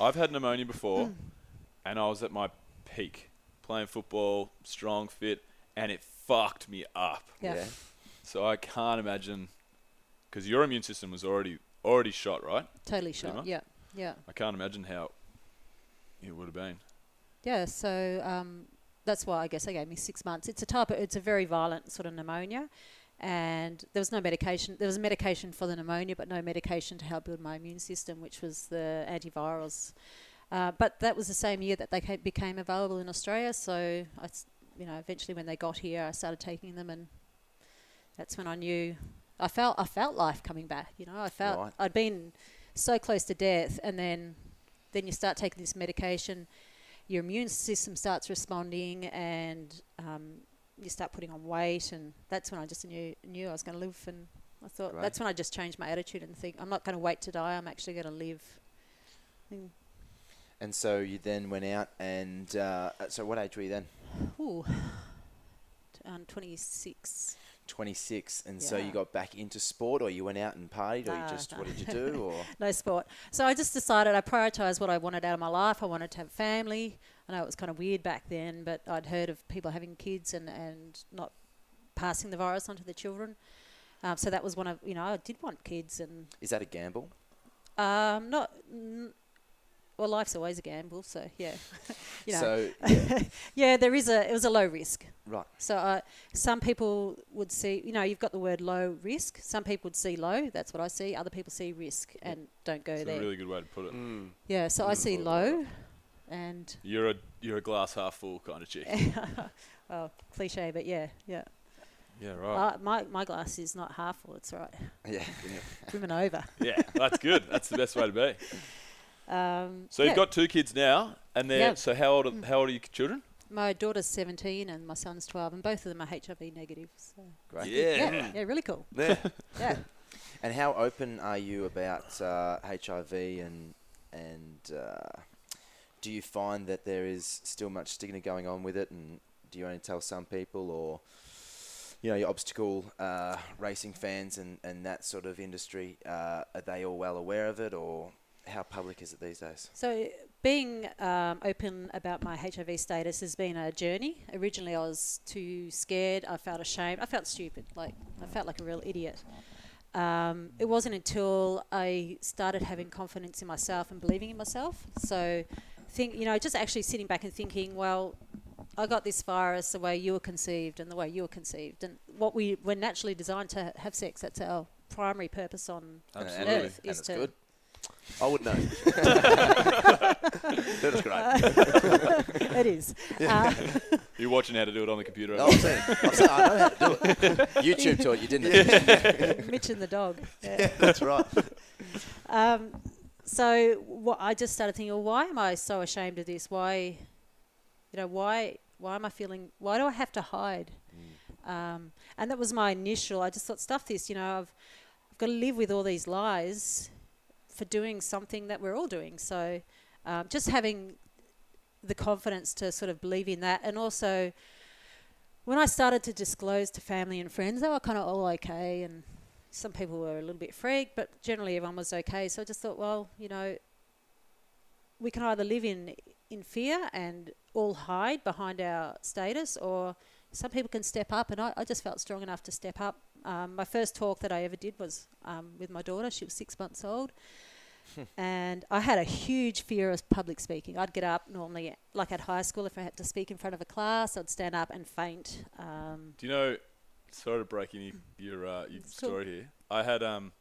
I've had pneumonia before, Mm. and I was at my peak, playing football, strong, fit, and it fucked me up. Yeah. Yeah. So I can't imagine, because your immune system was already already shot, right? totally shot. much. Yeah, yeah, I can't imagine how it would have been. yeah. So um, that's why I guess they gave me six months. It's a type of, it's a very violent sort of pneumonia, and there was no medication. There was a medication for the pneumonia, but no medication to help build my immune system, which was the antivirals. Uh, but that was the same year that they ca- became available in Australia. So I, you know, eventually when they got here, I started taking them, and that's when I knew. I felt I felt life coming back. You know, I felt Right. I'd been so close to death, and then then you start taking this medication, your immune system starts responding, and um, you start putting on weight, and that's when I just knew knew I was going to live. And I thought Great. that's when I just changed my attitude and think I'm not going to wait to die. I'm actually going to live. Mm. And so you then went out, and uh, so what age were you then? Ooh, T- um, 26. 26. And so you got back into sport, or you went out and partied, or you just nah. what did you do? Or no sport. So I just decided I prioritised what I wanted out of my life. I wanted to have family. I know it was kind of weird back then, but I'd heard of people having kids and, and not passing the virus onto the children. Um, so that was one of, you know, I did want kids and is that a gamble? um, not, n- well, life's always a gamble. So yeah, you know, So yeah, yeah. there is a, it was a low risk. right. So uh, some people would see, you know, you've got the word low risk. Some people would see low. That's what I see. Other people see risk and don't go It's there. a really good way to put it. Mm. Yeah, so I Mm. see low, and You're a you're a glass half full kind of chick. well, cliche, but yeah, yeah. yeah, right. Uh, my my glass is not half full; it's right, Yeah. brimming over. yeah, that's good. That's the best way to be. Um, So yeah, you've got two kids now, and they're Yeah. so how old? Are, how old are your children? My daughter's 17 and my son's 12, and both of them are HIV negative. So. Great. Yeah, yeah, really cool. Yeah. Yeah. And how open are you about uh, HIV and and uh, do you find that there is still much stigma going on with it? And do you only tell some people, or you know, your obstacle uh, racing fans and, and that sort of industry, uh, are they all well aware of it, or how public is it these days? So, being um, open about my HIV status has been a journey. Originally, I was too scared. I felt ashamed. I felt stupid. Like I felt like a real idiot. Um, it wasn't until I started having confidence in myself and believing in myself. So, think you know, just actually sitting back and thinking, well, I got this virus the way you were conceived and the way you were conceived, and what we were naturally designed to have sex. That's our primary purpose on Absolutely. Earth And is it's to good. I wouldn't know. that is was great. it is. Uh, You're watching how to do it on the computer. No, I'm saying, I'm saying I know how to do it. YouTube taught you, didn't it? Mitch and the dog. Yeah. Yeah, that's right. Um, so what I just started thinking, well, why am I so ashamed of this? Why, you know, why why am I feeling? Why do I have to hide? Um, and that was my initial. I just thought, stuff this. You know, I've I've got to live with all these lies for doing something that we're all doing. So um, just having the confidence to sort of believe in that, and also when I started to disclose to family and friends, they were kind of all okay, and some people were a little bit freaked, but generally everyone was okay. So I just thought, well, you know, we can either live in in fear and all hide behind our status, or some people can step up. And I, I just felt strong enough to step up. Um, my first talk that I ever did was um, with my daughter. She was six months old. and I had a huge fear of public speaking. I'd get up normally, like at high school, if I had to speak in front of a class, I'd stand up and faint. Um, Do you know? Sorry to break in your your, uh, your cool. story here. I had um,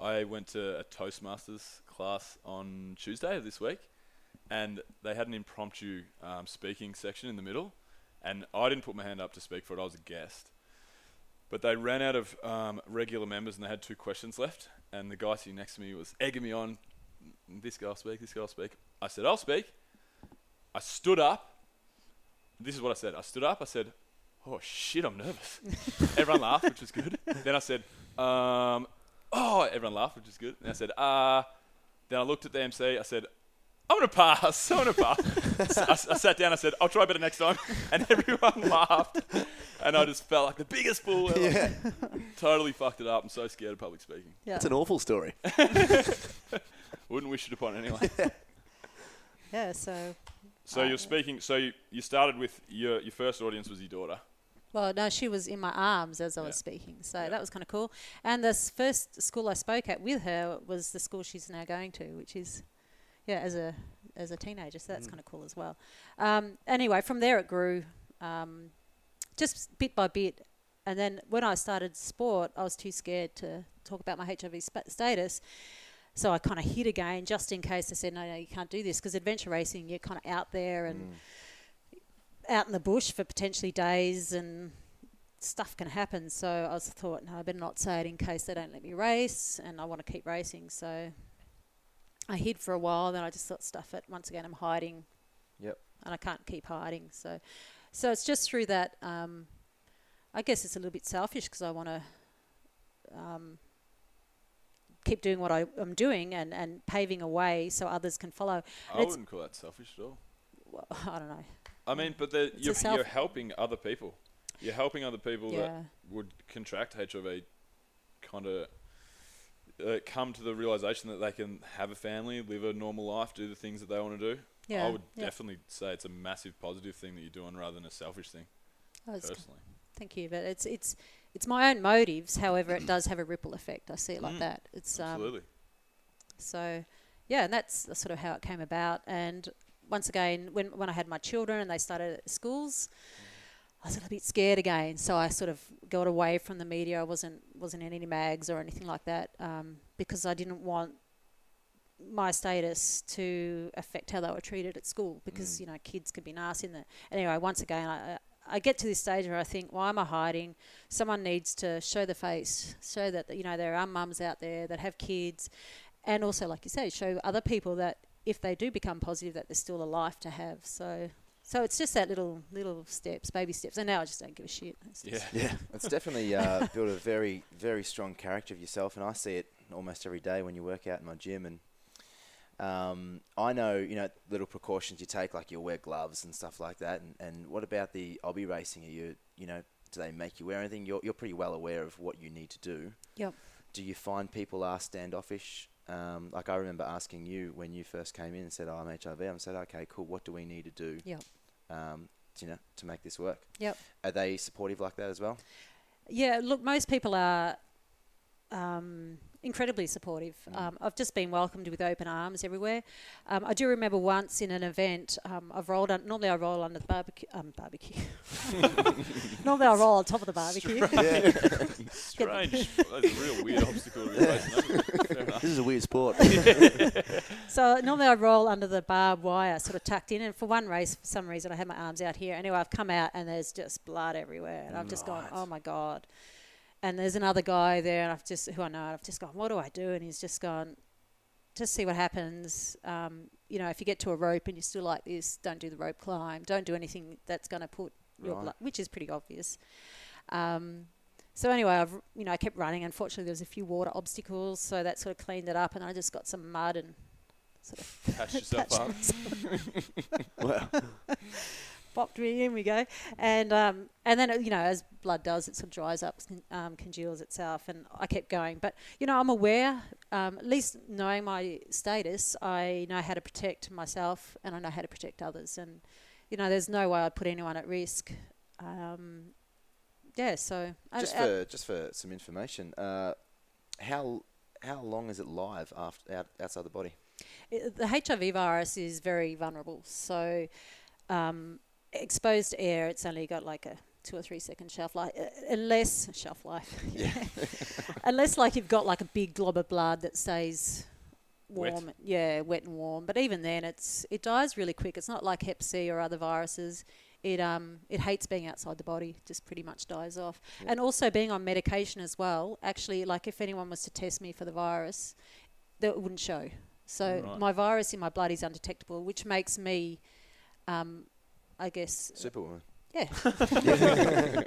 I went to a Toastmasters class on Tuesday of this week, and they had an impromptu um, speaking section in the middle, and I didn't put my hand up to speak for it. I was a guest, but they ran out of um, regular members, and they had two questions left. And the guy sitting next to me was egging me on. This guy will speak. This guy will speak. I said, "I'll speak." I stood up. This is what I said. I stood up. I said, "Oh shit, I'm nervous." everyone laughed, which was good. Then I said, um, "Oh," everyone laughed, which is good. Then I said, "Uh." Then I looked at the MC. I said, "I'm gonna pass. I'm gonna pass." So I, s- I sat down. I said, "I'll try better next time," and everyone laughed. And I just felt like the biggest fool. ever. Yeah. Totally fucked it up. I'm so scared of public speaking. yeah. That's an awful story. Wouldn't wish it upon anyone. yeah, so So you're speaking. So you, you started with your your first audience was your daughter. Well, no, she was in my arms as I was speaking, so that was kind of cool. And the first school I spoke at with her was the school she's now going to, which is, yeah, as a as a teenager. So that's kind of cool as well. Um, anyway, from there it grew, um, just bit by bit. And then when I started sport, I was too scared to talk about my HIV sp- status. So I kind of hid again, just in case they said, no, no, you can't do this. Because adventure racing, you're kind of out there and out in the bush for potentially days and stuff can happen. So I was thought, no, I better not say it in case they don't let me race, and I want to keep racing. So I hid for a while. Then I just thought, stuff it. Once again, I'm hiding. Yep. And I can't keep hiding. So, so it's just through that. Um, I guess it's a little bit selfish because I want to. Um, keep doing what I, I'm doing and, and paving a way so others can follow. I wouldn't call that selfish at all. well, I don't know. I mean, but the, you're, self- you're helping other people. You're helping other people Yeah. that would contract HIV, kind of uh, come to the realization that they can have a family, live a normal life, do the things that they want to do. Yeah, I would yeah. definitely say it's a massive positive thing that you're doing rather than a selfish thing. Was- Personally, Thank you, but it's it's it's my own motives. However, it does have a ripple effect. I see it like Mm, that. It's um, absolutely. so yeah, and that's sort of how it came about. And once again, when when I had my children and they started at schools, I was a little bit scared again. So I sort of got away from the media. I wasn't wasn't in any mags or anything like that um, because I didn't want my status to affect how they were treated at school because you know kids could be nasty. In anyway, once again, I. I get to this stage where I think, why am I hiding? Someone needs to show the face, show that you know there are mums out there that have kids, and also, like you say, show other people that if they do become positive, that there's still a life to have. So, So it's just that little little steps, baby steps. And now I just don't give a shit. It's just- Yeah, it's definitely uh, built a very, very strong character of yourself, and I see it almost every day when you work out in my gym. And um, I know, you know, little precautions you take, like you'll wear gloves and stuff like that. And, and what about the obby racing? Are you, you know, do they make you wear anything? You're, you're pretty well aware of what you need to do. Yep. Do you find people are standoffish? Um, like I remember asking you when you first came in and said, oh, "I'm HIV." I said, "Okay, cool. What do we need to do?" Yep. Um, you know, to make this work. Yep. Are they supportive like that as well? Yeah, look, most people are um, incredibly supportive. Um, I've just been welcomed with open arms everywhere. Um, I do remember once in an event, um, I've rolled. Un- normally, I roll under the barbecue. Um, barbecue. normally, I roll on top of the barbecue. Strange. That's a real weird obstacle to be facing. This is a weird sport. So normally I roll under the barbed wire, sort of tucked in. And for one race, for some reason, I had my arms out here. Anyway, I've come out and there's just blood everywhere, and I've just gone, oh my god. And there's another guy there, and I've just who I know, and I've just gone, what do I do? And he's just gone, just see what happens. Um, you know, if you get to a rope and you're still like this, don't do the rope climb. Don't do anything that's going to put your blood, which is pretty obvious. Um, so anyway, I've you know I kept running. Unfortunately, there was a few water obstacles, so that sort of cleaned it up, and I just got some mud and sort of Patch yourself patched up. myself. wow. Popped me in we go, and um, and then you know as blood does, it sort of dries up, um, congeals itself, and I kept going. But you know I'm aware, um, at least knowing my status, I know how to protect myself, and I know how to protect others, and you know there's no way I'd put anyone at risk. Um, yeah, so I- just I- for just for some information, uh, how how long is it live after out, outside the body? it- the HIV virus is very vulnerable. So, um, exposed air, it's only got like a two or three second shelf life, uh, unless shelf life, yeah. unless like you've got like a big glob of blood that stays Wet. warm, yeah, wet and warm. But even then, it's it dies really quick. It's not like Hep C or other viruses. It um it hates being outside the body, just pretty much dies off. And also being on medication as well. Actually, like if anyone was to test me for the virus, that wouldn't show. So Right. my virus in my blood is undetectable, which makes me, um, I guess, Superwoman. yeah.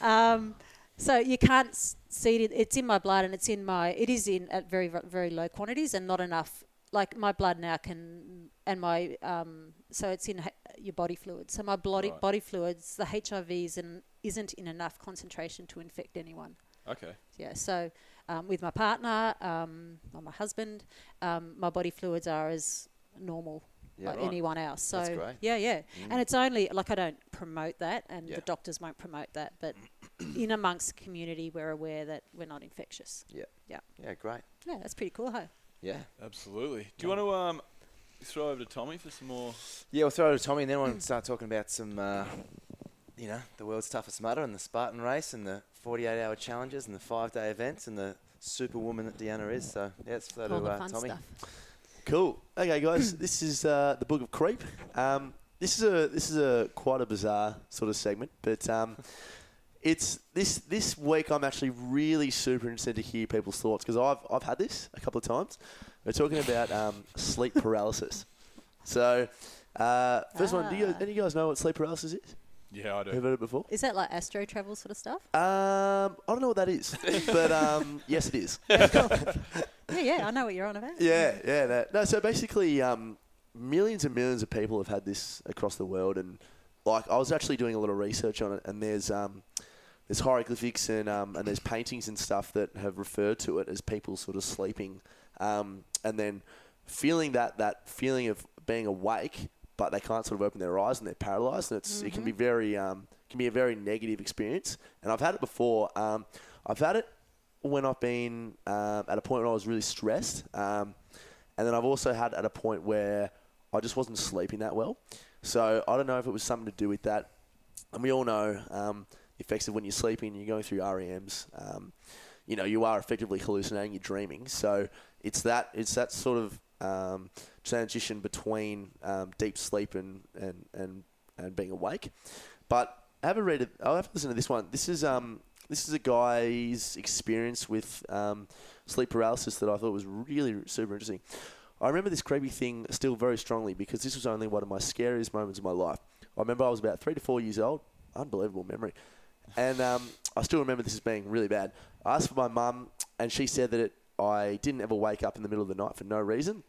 um, so you can't see it. It's in my blood, and it's in my. It is in at very very low quantities, and not enough. Like my blood now can, and my um, so it's in your body fluids. So my body Right. body fluids, the HIV is and isn't in enough concentration to infect anyone. Okay. Yeah, so um, with my partner um, or my husband, um, my body fluids are as normal Yeah, like right. anyone else. So That's great. yeah, yeah, Mm. and it's only like I don't promote that, and Yeah. the doctors won't promote that, but in amongst the community, we're aware that we're not infectious. Yeah. Yeah. Yeah, great. Yeah, that's pretty cool, hey. Yeah. Absolutely. Do you want to um, throw over to Tommy for some more? Yeah, we'll throw it to Tommy, and then we'll start talking about some, uh, you know, the world's toughest mudder and the Spartan race and the 48-hour challenges and the five-day events and the superwoman that Deanna is. So yeah, let's throw All to the uh, Tommy. stuff. Cool. Okay, guys, this is uh, the Book of Creep. Um, this is a this is a quite a bizarre sort of segment, but um, it's this this week. I'm actually really super interested to hear people's thoughts because I've I've had this a couple of times. We're talking about um, sleep paralysis. So, uh, first one, do you Ah. any of you guys know what sleep paralysis is? Yeah, I do. Have you heard it before? Is that like astral travel sort of stuff? Um, I don't know what that is, but um, yes, it is. yeah, yeah, I know what you're on about. Yeah, yeah. That, no, so basically, um, millions and millions of people have had this across the world, and like I was actually doing a lot of research on it, and there's um, there's hieroglyphics and um, and there's paintings and stuff that have referred to it as people sort of sleeping, um, and then feeling that that feeling of being awake, but they can't sort of open their eyes and they're paralyzed, and it's it can be very um, can be a very negative experience. And I've had it before. Um, I've had it when I've been um, at a point where I was really stressed, um, and then I've also had at a point where I just wasn't sleeping that well. So I don't know if it was something to do with that. And we all know um, the effects of when you're sleeping, you're going through REMs. Um, you know, you are effectively hallucinating, you're dreaming. So it's that it's that sort of um, transition between um, deep sleep and, and, and, and being awake. But have a read. I'll have to listen to this one. This is um this is a guy's experience with um, sleep paralysis that I thought was really super interesting. I remember this creepy thing still very strongly because this was only one of my scariest moments of my life. I remember I was about three to four years old. Unbelievable memory. And um, I still remember this as being really bad. I asked for my mum, and she said that it, I didn't ever wake up in the middle of the night for no reason.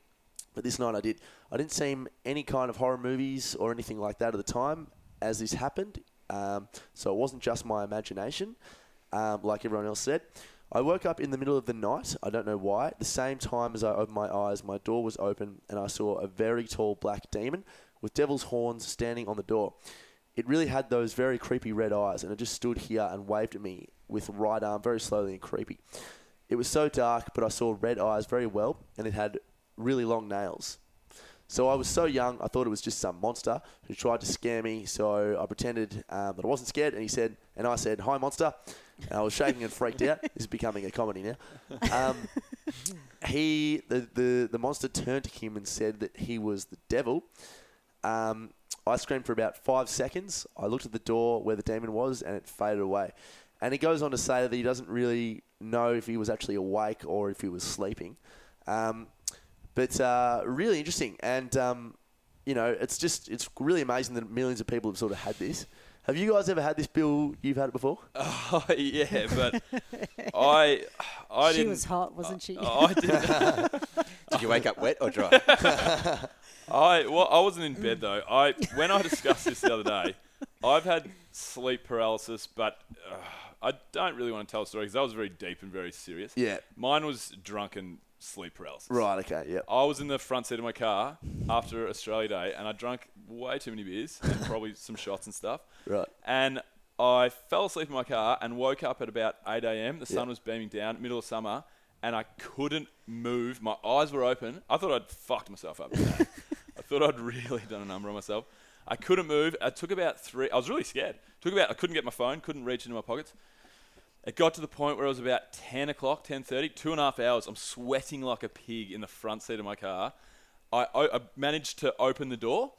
But this night I did. I didn't see any kind of horror movies or anything like that at the time as this happened. Um, so it wasn't just my imagination, um, like everyone else said. I woke up in the middle of the night. I don't know why. The same time as I opened my eyes, my door was open and I saw a very tall black demon with devil's horns standing on the door. It really had those very creepy red eyes and it just stood here and waved at me with right arm very slowly and creepy. It was so dark, but I saw red eyes very well and it had really long nails. So I was so young, I thought it was just some monster who tried to scare me. So I pretended um, that I wasn't scared, and he said, and I said, "Hi, monster." And I was shaking and freaked out. This is becoming a comedy now. Um, he, the, the the monster turned to him and said that he was the devil. Um, I screamed for about five seconds. I looked at the door where the demon was, and it faded away. And he goes on to say that he doesn't really know if he was actually awake or if he was sleeping. Um, but uh, really interesting, and um, you know, it's just it's really amazing that millions of people have sort of had this. Have you guys ever had this, Bill? You've had it before? Oh yeah, but I I she didn't. was hot, wasn't she? I didn't. Did you wake up wet or dry? I well, I wasn't in bed though. I when I discussed this the other day, I've had sleep paralysis, but uh, I don't really want to tell a story because that was very deep and very serious. Yeah. Mine was drunken sleep paralysis. Right. Okay. yeah. I was in the front seat of my car after Australia Day, and I drank way too many beers and probably some shots and stuff. Right. And I fell asleep in my car and woke up at about 8 a.m. The sun was beaming down, middle of summer, and I couldn't move. My eyes were open. I thought I'd fucked myself up. today. I thought I'd really done a number on myself. I couldn't move. I took about three. I was really scared. took about. I couldn't get my phone. Couldn't reach into my pockets. It got to the point where it was about 10 o'clock, 10.30, two and a half hours. I'm sweating like a pig in the front seat of my car. I, I, managed to open the door.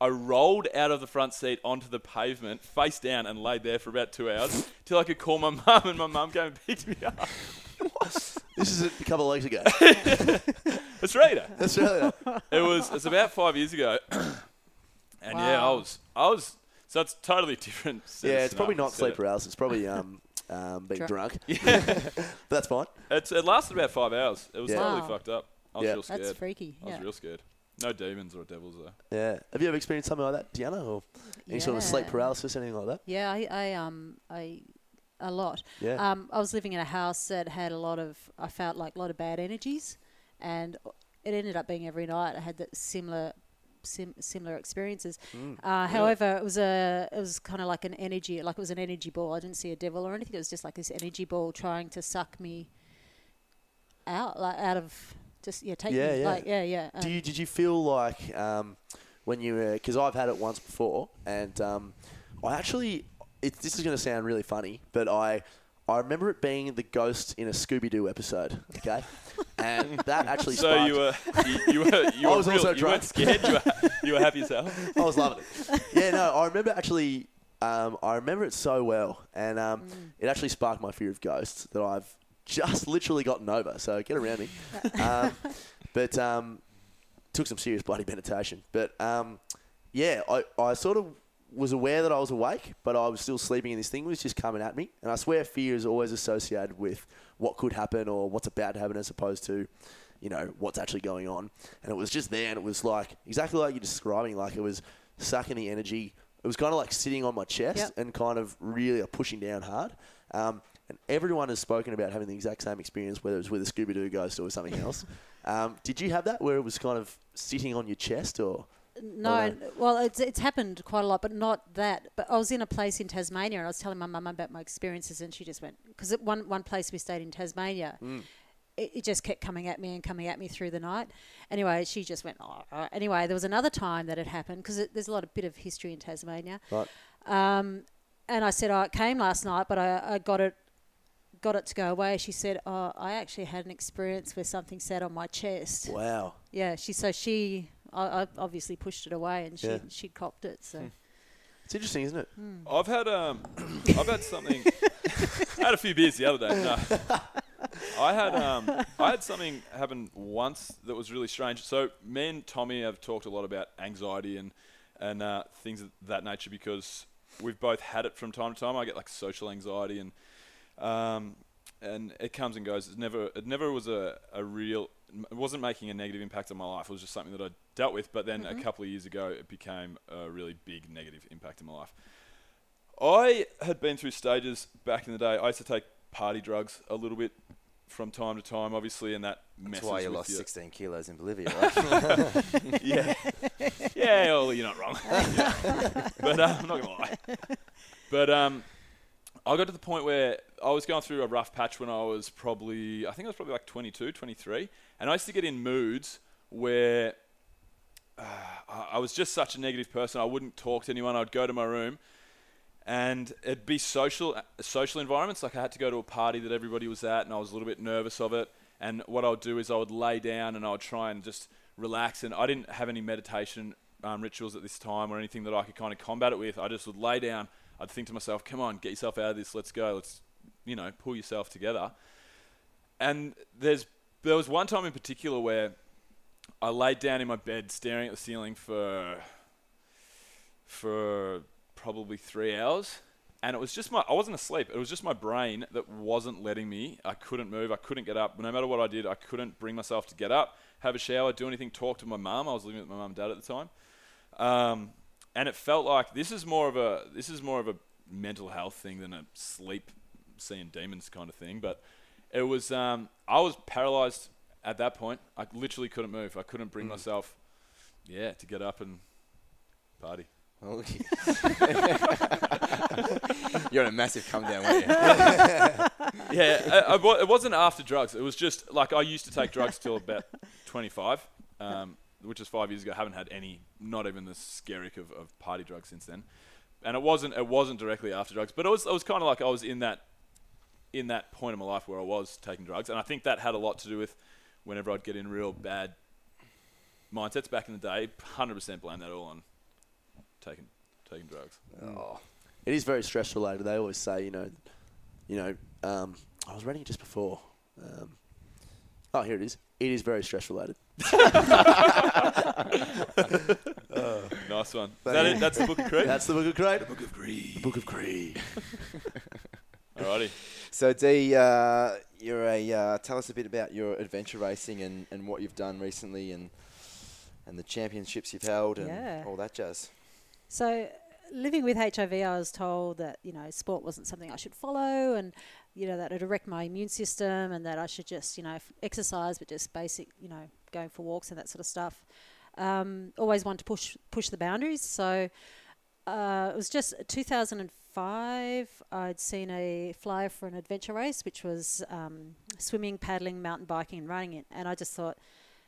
I rolled out of the front seat onto the pavement, face down, and laid there for about two hours till I could call my mum, and my mum came and picked me up. This is a couple of weeks ago. Australia. Australia. It was. It's about five years ago, and yeah, I was. I was. So it's totally different. Yeah, it's probably not sleep paralysis. It's probably um, um, being Drunk. drunk. That's fine. It's, it lasted about five hours. It was Yeah. totally Wow. fucked up. I was Yeah. real scared. That's freaky. I was Yeah. real scared. No demons or devils though. Yeah. Have you ever experienced something like that, Deanna, or any sort of sleep Yeah. paralysis, anything like that? Yeah, I, I um I a lot. Yeah. Um, I was living in a house that had a lot of I felt like a lot of bad energies, and it ended up being every night I had that similar. Sim- similar experiences. Mm. Uh, however, it was a it was kind of like an energy, like it was an energy ball. I didn't see a devil or anything. It was just like this energy ball trying to suck me out, like out of just yeah, take Yeah, me, yeah. like yeah, yeah. Do um, you did you feel like um, when you were because I've had it once before and um, I actually it, this is going to sound really funny but I I remember it being the ghost in a Scooby Doo episode okay and that actually So you were you, you were you I were was real, also you drunk. weren't scared. You were you were happy yourself. I was loving it yeah no I remember actually um, I remember it so well and um, it actually sparked my fear of ghosts that I've just literally gotten over so get around me um, but um, took some serious bloody meditation. But um, yeah, I, I sort of was aware that I was awake, but I was still sleeping, and this thing was just coming at me. And I swear, fear is always associated with what could happen or what's about to happen, as opposed to, you know, what's actually going on. And it was just there, and it was like exactly like you're describing, like it was sucking the energy. It was kind of like sitting on my chest Yep. and kind of really uh, pushing down hard. Um, and everyone has spoken about having the exact same experience, whether it was with a Scooby Doo ghost or something else. Um, did you have that where it was kind of sitting on your chest or? No, well, it's it's happened quite a lot, but not that. But I was in a place in Tasmania, and I was telling my mum about my experiences, and she just went because one one place we stayed in Tasmania, it, it just kept coming at me and coming at me through the night. Anyway, she just went. Oh. oh." Anyway, there was another time that it happened because there's a lot of bit of history in Tasmania. Right. Um, and I said, oh, it came last night, but I, I got it got it to go away. She said, oh, I actually had an experience where something sat on my chest. Wow. Yeah, she so she I, I obviously pushed it away and she Yeah. she copped it. So It's interesting, isn't it? I've had um, I've had something. I had a few beers the other day. No. I had um, I had something happen once that was really strange. So me and Tommy have talked a lot about anxiety and and uh, things of that nature because we've both had it from time to time. I get like social anxiety and um, and it comes and goes. It never it never was a, a real it wasn't making a negative impact on my life. It was just something that I dealt with. But then a couple of years ago, it became a really big negative impact in my life. I had been through stages back in the day. I used to take party drugs a little bit from time to time, obviously, and that messes That's why you with lost your- 16 kilos in Bolivia, right? yeah. Yeah, well, you're not wrong. Yeah. But uh, I'm not going to lie. But um, I got to the point where I was going through a rough patch when I was probably, I think I was probably like 22, 23. And I used to get in moods where uh, I was just such a negative person. I wouldn't talk to anyone. I'd go to my room and it'd be social social environments. Like I had to go to a party that everybody was at, and I was a little bit nervous of it. And what I would do is I would lay down and I would try and just relax. And I didn't have any meditation um, rituals at this time or anything that I could kind of combat it with. I just would lay down. I'd think to myself, "Come on, get yourself out of this. Let's go. Let's you know pull yourself together." And there's there was one time in particular where I laid down in my bed staring at the ceiling for for probably three hours. And it was just my, I wasn't asleep. It was just my brain that wasn't letting me. I couldn't move. I couldn't get up. No matter what I did, I couldn't bring myself to get up, have a shower, do anything, talk to my mum. I was living with my mum and dad at the time. Um, and it felt like this is more of a, this is more of a mental health thing than a sleep, seeing demons kind of thing. But it was, um, I was paralyzed at that point. I literally couldn't move. I couldn't bring myself, yeah, to get up and party. Well, You're on a massive come down, weren't you? yeah, I, I it wasn't after drugs. It was just like I used to take drugs till about 25, um, which is five years ago. Haven't had any, not even the scaric of, of party drugs since then. And it wasn't it wasn't directly after drugs, but it was it was kind of like I was in that in that point of my life where I was taking drugs, and I think that had a lot to do with whenever I'd get in real bad mindsets back in the day. 100% blame that all on taking taking drugs. Oh. It is very stress related. They always say, you know, you know. Um, I was reading it just before. Um, oh, here it is. It is very stress related. Nice one. Is that it? That's the book of Creed. That's the book of Creed. The book of Creed. Book of Creed. Alrighty. So, Dee, uh, you're a. Uh, tell us a bit about your adventure racing and, and what you've done recently, and and the championships you've held, and Yeah. all that jazz. So, living with HIV, I was told that you know sport wasn't something I should follow, and you know that it'd wreck my immune system, and that I should just you know exercise, but just basic you know going for walks and that sort of stuff. Um, always wanted to push push the boundaries. So uh, it was just 2005. I'd seen a flyer for an adventure race, which was um, swimming, paddling, mountain biking, and running it, and I just thought,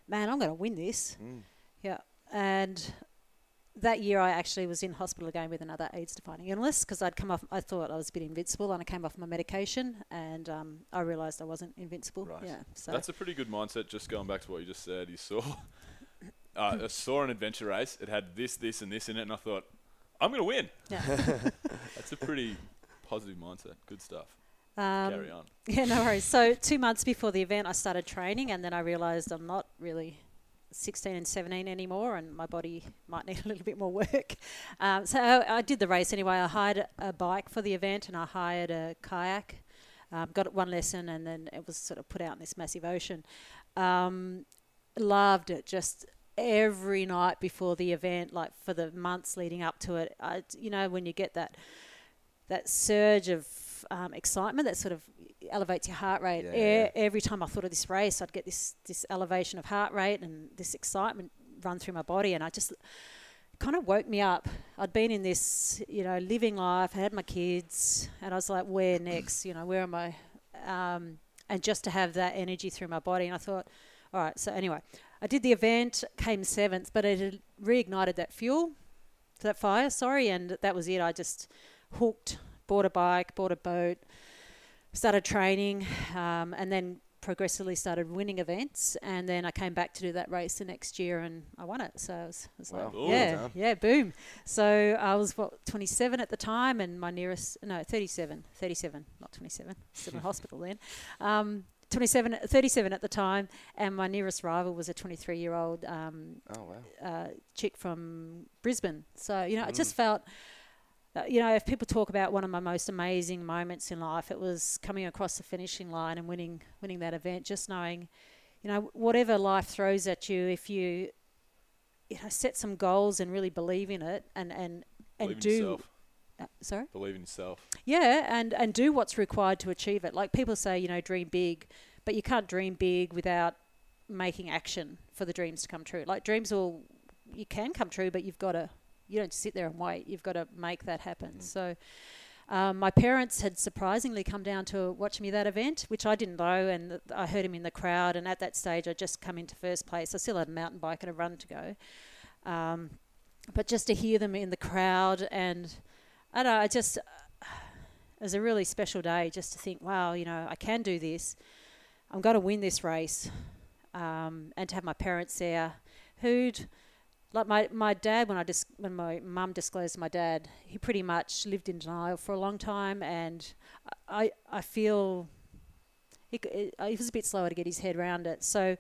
man, I'm going to win this. Yeah, and that year I actually was in hospital again with another AIDS-defining illness because I'd come off. I thought I was a bit invincible, and I came off my medication, and um, I realised I wasn't invincible. Right. Yeah, so That's a pretty good mindset. Just going back to what you just said, you saw, uh, I saw an adventure race. It had this, this, and this in it, and I thought, I'm going to win. Yeah. That's a pretty positive mindset. Good stuff. Um, Carry on. Yeah, no worries. So two months before the event, I started training, and then I realised I'm not really 16 and 17 anymore, and my body might need a little bit more work. Um, so I, I did the race anyway. I hired a bike for the event, and I hired a kayak. Um, got one lesson, and then it was sort of put out in this massive ocean. Um, loved it. Just every night before the event, like for the months leading up to it. I, you know, when you get that that surge of um, excitement that sort of elevates your heart rate. Yeah, E- yeah. Every time I thought of this race, I'd get this this elevation of heart rate and this excitement run through my body, and I just kind of woke me up. I'd been in this, you know, living life. I had my kids, and I was like, "Where next? You know, where am I?" Um, and just to have that energy through my body, and I thought, "All right." So anyway, I did the event, came seventh, but it had reignited that fuel, that fire. Sorry, and that was it. I just hooked, bought a bike, bought a boat, started training, um, and then progressively started winning events. And then I came back to do that race the next year, and I won it. So it was, it was Wow. like, Ooh, yeah, done. yeah, boom. So I was what 27 at the time, and my nearest no 37, 37, not 27, still in hospital then. Um, 27, 37 at the time, and my nearest rival was a 23 year old um, Oh wow. uh, chick from Brisbane. So, you know, I Mm. just felt, you know, if people talk about one of my most amazing moments in life, it was coming across the finishing line and winning, winning that event. Just knowing, you know, whatever life throws at you, if you, you know, set some goals and really believe in it, and and and Believe do. yourself. Uh, sorry. Believe in yourself. Yeah, and and do what's required to achieve it. Like people say, you know, dream big, but you can't dream big without making action for the dreams to come true. Like dreams will, you can come true, but you've got to, you don't sit there and wait. You've got to make that happen. So. Um, my parents had surprisingly come down to watch me that event, which I didn't know, and th- I heard him in the crowd. And at that stage, I just come into first place. I still had a mountain bike and a run to go, um, but just to hear them in the crowd, and I don't know, I just it was a really special day just to think, wow, you know, I can do this. I'm going to win this race, um, and to have my parents there, who'd like my, my dad when I dis- when my mum disclosed my dad, he pretty much lived in denial for a long time, and I I feel he, he was a bit slower to get his head around it. So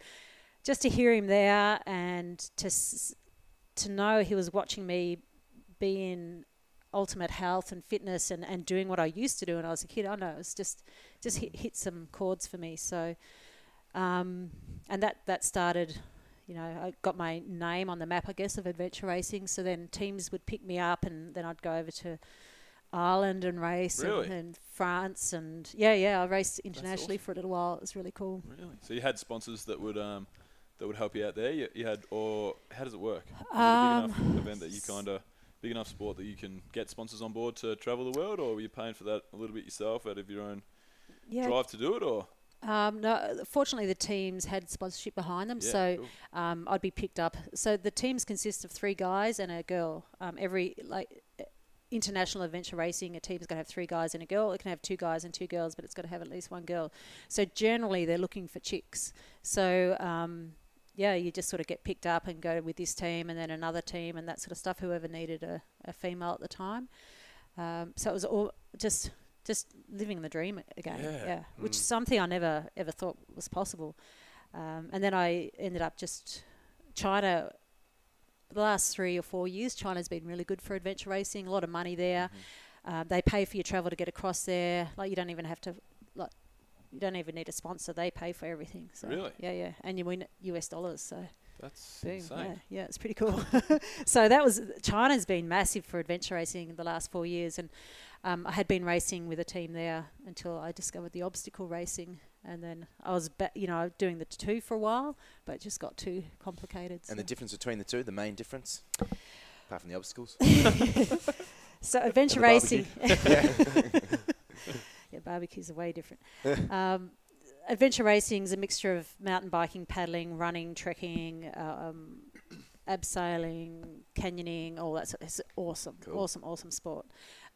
just to hear him there and to to know he was watching me be in ultimate health and fitness and, and doing what I used to do when I was a kid. I know it's just just hit, hit some chords for me. So, um, and that that started. You know, I got my name on the map, I guess, of adventure racing. So then teams would pick me up, and then I'd go over to Ireland and race, Really? and, and France, and yeah, yeah, I raced internationally for a little while. It was really cool. Really? So you had sponsors that would um that would help you out there. You, you had, or how does it work? Is it a Um, big enough event that you kind of big enough sport that you can get sponsors on board to travel the world, or were you paying for that a little bit yourself out of your own Yeah. drive to do it, or Um, no, fortunately, the teams had sponsorship behind them, Yeah, so cool. um, I'd be picked up. So the teams consist of three guys and a girl. Um, every like international adventure racing, a team's going to have three guys and a girl. It can have two guys and two girls, but it's got to have at least one girl. So generally, they're looking for chicks. So um, yeah, you just sort of get picked up and go with this team and then another team and that sort of stuff. Whoever needed a, a female at the time. Um, so it was all just just living the dream again. Yeah. Yeah, which Mm. is something I never ever thought was possible. Um, and then I ended up just China. The last three or four years, China's been really good for adventure racing. A lot of money there. Uh, they pay for your travel to get across there. Like you don't even have to like. You don't even need a sponsor. They pay for everything. So Really? Yeah, yeah. And you win US dollars. So that's Boom, insane. Yeah, yeah, it's pretty cool. so that was China's been massive for adventure racing in the last four years, and um, I had been racing with a team there until I discovered the obstacle racing, and then I was, ba- you know, doing the two for a while, but it just got too complicated. And the difference between the two, the main difference, apart from the obstacles. so adventure racing. yeah, barbecues are way different. um, adventure racing is a mixture of mountain biking, paddling, running, trekking, um, abseiling, canyoning, all that. Sort it's awesome, Cool. awesome, awesome sport.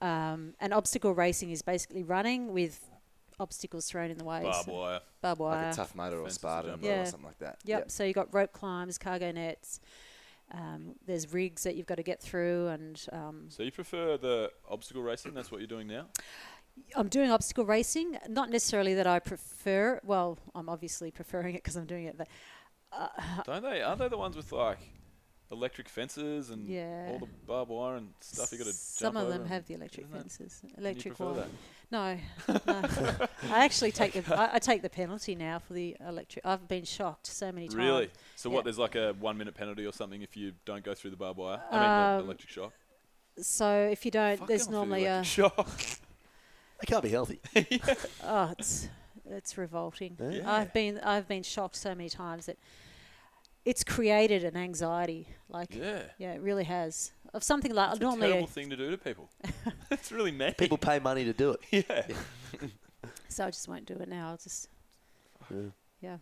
Um, and obstacle racing is basically running with obstacles thrown in the way. Barbed so- wire. Barbed wire. Like a tough mudder or Fences to Spartan jump or something like that. Yep. So you got rope climbs, cargo nets. Um, there's rigs that you've got to get through, and um, So you prefer the obstacle racing? That's what you're doing now. I'm doing obstacle racing. Not necessarily that I prefer. Well, I'm obviously preferring it because I'm doing it. But uh, Don't they? Aren't they the ones with like electric fences and Yeah. all the barbed wire and stuff you got to jump some of them have the electric isn't that- fences. Electric wire. that? No, no. I actually take the I, I take the penalty now for the electric. I've been shocked so many times. Really? So Yeah. what? There's like a one minute penalty or something if you don't go through the barbed wire. I mean, Um, the electric shock. So if you don't, Fuck there's going through the normally a. shock. They can't be healthy. Oh, it's it's revolting. Yeah. I've been I've been shocked so many times that it's created an anxiety. Like Yeah. yeah, it really has. Of something like It's a normally. terrible thing to do to people. it's really mad. People pay money to do it. Yeah. So I just won't do it now. I'll just Yeah. yeah.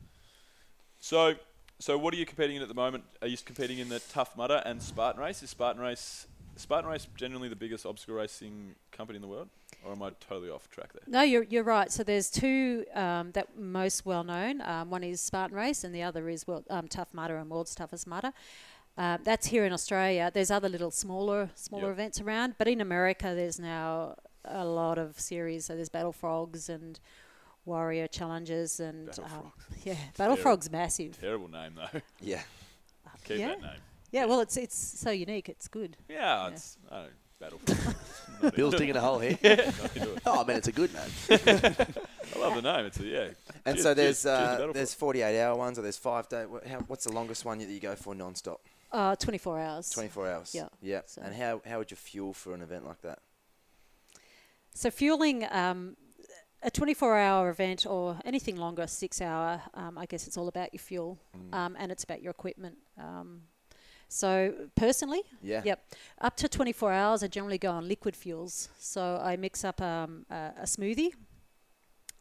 So, so what are you competing in at the moment? Are you competing in the Tough Mudder and Spartan Race? Is Spartan Race Spartan Race generally the biggest obstacle racing company in the world, or am I totally off track there? No, you're you're right. So there's two um, that most well known. Um, one is Spartan Race, and the other is World, um, Tough Mudder and World's Toughest Mudder. Um, that's here in Australia. There's other little smaller smaller Yep. events around, but in America there's now a lot of series. So there's Battle Frogs and warrior challenges and Battle um, Frogs. yeah, Battle Terrible. Frog's massive. Terrible name though. Yeah. Keep yeah. that name. Yeah, well, it's it's so unique. It's good. Yeah, it's I don't know, Battle Bill's digging a hole here. Yeah, not into it. Oh, man, it's a good name. I love the name. It's a yeah. And Cheers- so there's cheers- cheers uh, Battle there's 48 hour ones or there's five day. wha- How, what's the longest one that you go for non-stop? Uh, 24 hours. 24 hours. Yeah. Yeah. So- And how how would you fuel for an event like that? So fueling um, a 24-hour event or anything longer, six-hour, um, I guess it's all about your fuel, Mm. um, and it's about your equipment. Um, so personally, Yeah. yep, up to 24 hours, I generally go on liquid fuels. So I mix up um, a, a smoothie.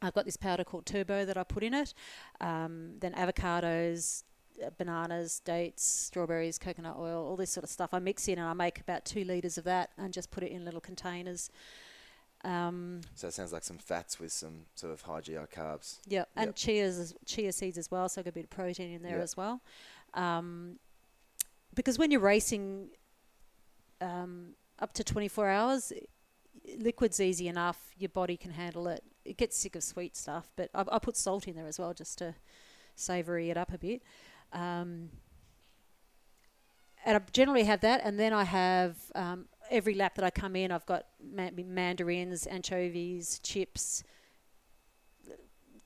I've got this powder called Turbo that I put in it. Um, then avocados, uh, bananas, dates, strawberries, coconut oil, all this sort of stuff. I mix in and I make about two liters of that and just put it in little containers. Um, So it sounds like some fats with some sort of high GI carbs. yeah, and Yep. chias, as- chia seeds as well, so I got a bit of protein in there Yep. as well. Um, because when you're racing um, up to 24 hours, liquid's easy enough. Your body can handle it. It gets sick of sweet stuff, but I, I put salt in there as well just to savoury it up a bit. Um, and I generally have that, and then I have um, every lap that I come in, I've got ma- mandarins, anchovies, chips,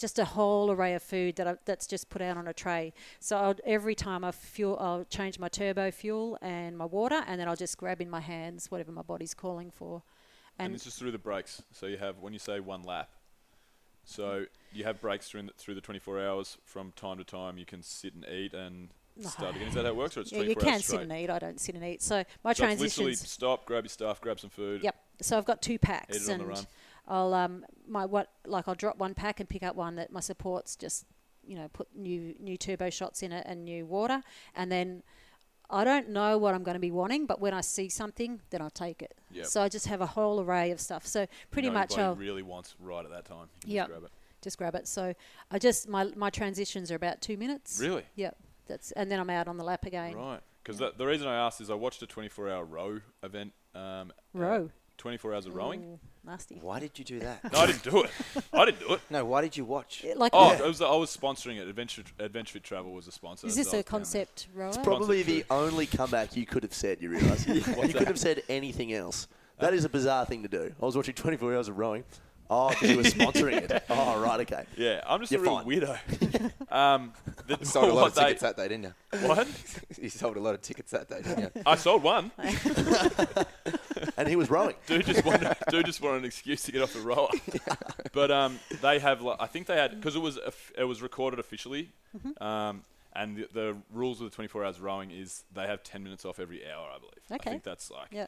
just a whole array of food that I, that's just put out on a tray. So I'll, every time I fuel, I'll change my turbo fuel and my water, and then I'll just grab in my hands whatever my body's calling for. And, And this is through the breaks. So you have when you say one lap. So you have breaks through the, through the 24 hours. From time to time, you can sit and eat and start again. Is that how it works, or it's yeah, you can sit and eat. I don't sit and eat. So my so it's literally stop, grab your stuff, grab some food. Yep. So I've got two packs, Eat it on and the run. I'll um my what like I'll drop one pack and pick up one that my supports just you know put new new turbo shots in it and new water, and then I don't know what I'm going to be wanting, but when I see something, then I'll take it. Yep. So I just have a whole array of stuff. So pretty much I'll really wants right at that time. Yeah Just grab it. just grab it. So I just my my transitions are about two minutes. Really? Yep. That's and then I'm out on the lap again. Right. Because the the reason I asked is I watched a 24-hour row event. Um, uh, Row? 24 hours of rowing. Ooh, nasty. Why did you do that? No, I didn't do it. I didn't do it. No, why did you watch? Like Oh, Yeah. it was, I was sponsoring it. Adventure Adventure Fit Travel was a sponsor. Is this so I a was down there. concept rower? It's probably the only comeback you could have said, you realise? you What's could have said anything else. That is a bizarre thing to do. I was watching 24 hours of rowing. Oh, because you were sponsoring it. Oh, right, okay. Yeah, I'm just You're a real fine. weirdo. um, the, You sold a lot what of they- tickets that day, didn't you? What? you sold a lot of tickets that day, didn't you? I sold one. and he was rowing. Dude just wanted, dude just wanted an excuse to get off the rower. But um, they have, like, I think they had because it was it was recorded officially, Mm-hmm. um, and the, the rules of the 24 hours rowing is they have 10 minutes off every hour, I believe. Okay. I think that's like. Yeah.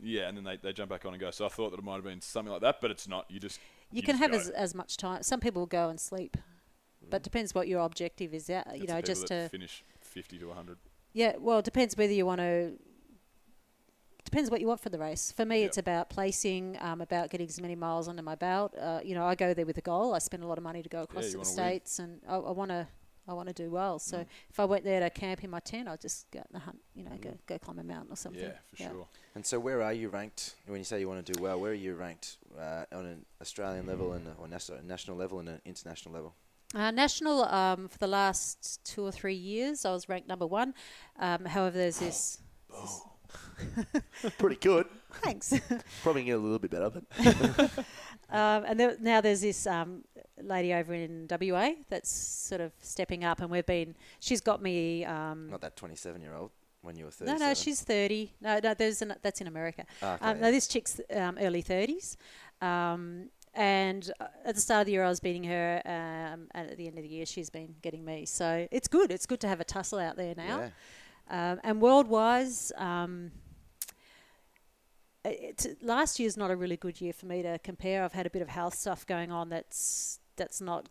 Yeah, and then they, they jump back on and go. So I thought that it might have been something like that, but it's not. You just You, can have go. as, as much time. Some people go and sleep, but depends what your objective is. That you It's know, just that to finish 50 to 100. yeah. Well, it depends whether you want to. Depends what you want for the race. For me, it's about placing, um, about getting as many miles under my belt. Uh, you know, I go there with a goal. I spend a lot of money to go across you to the wanna win. states, and I, I want to. I want to do well. So Mm. if I went there to camp in my tent, I'd just go the hunt. You know, go go climb a mountain or something. Yeah, for sure. And so, where are you ranked when you say you want to do well? Where are you ranked uh, on an Australian level and or national national level and an international level? Uh, national um, for the last two or three years, I was ranked number one. Um, however, there's this. Pretty good. Thanks. Probably get a little bit better, but um, and there, now there's this um, lady over in WA that's sort of stepping up, and we've been. She's got me. Um, Not that 27 year old when you were 30. no, no, she's thirty. No, no, there's an, that's in America. Ah, okay, um, yeah. no, this chick's um, early thirties. Um, and uh, at the start of the year, I was beating her, um, and at the end of the year, she's been getting me. So it's good. It's good to have a tussle out there now. Um, and world wise, um, it's, last year's not a really good year for me to compare. I've had a bit of health stuff going on that's that's not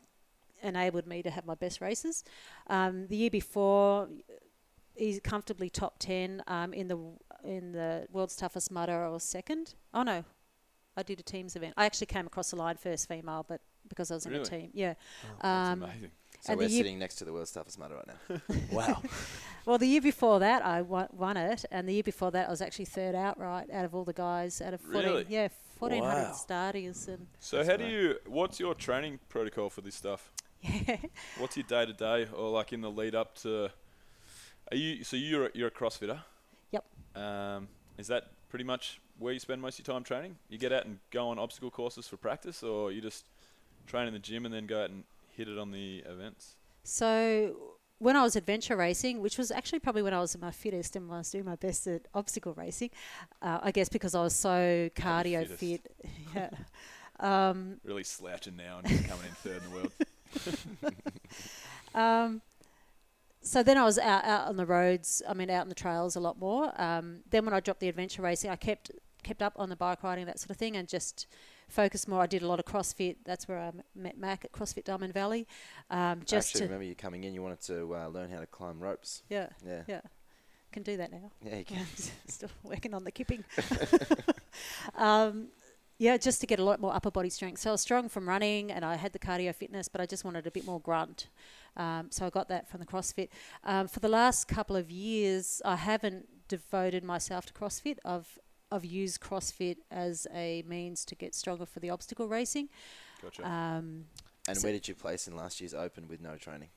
enabled me to have my best races. Um, the year before, he's comfortably top ten um, in the in the world's toughest mudder. Was second. Oh no, I did a teams event. I actually came across the line first female, but because I was in a team, yeah. that's Um, amazing. So and we're sitting next to the world's toughest mudder right now. wow. Well, the year before that, I won, won it, and the year before that, I was actually third outright out of all the guys out of 14, Really? yeah, 1400 Wow. starters and So how do you? What's your training protocol for this stuff? yeah. What's your day to day, or like in the lead up to? Are you so you're a, you're a CrossFitter? Yep. Um, is that pretty much where you spend most of your time training? You get out and go on obstacle courses for practice, or you just train in the gym and then go out and hit it on the events? So when I was adventure racing, which was actually probably when I was at my fittest and when I was doing my best at obstacle racing, uh, I guess because I was so cardio fit. yeah. Um, Really slouching now and coming in third in the world. Um, so then I was out, out on the roads. I mean, out on the trails a lot more. Um, then when I dropped the adventure racing, I kept kept up on the bike riding that sort of thing, and just focused more. I did a lot of CrossFit. That's where I met Mac at CrossFit Diamond Valley. Um, just Actually, to remember you coming in, you wanted to uh, learn how to climb ropes. yeah, Yeah. yeah, can do that now. Yeah, you can. Still working on the kipping. um, yeah, just to get a lot more upper body strength. So I was strong from running, and I had the cardio fitness, but I just wanted a bit more grunt. Um, so I got that from the CrossFit. Um, for the last couple of years, I haven't devoted myself to CrossFit. I've I've used CrossFit as a means to get stronger for the obstacle racing. Gotcha. Um, And so- where did you place in last year's Open with no training?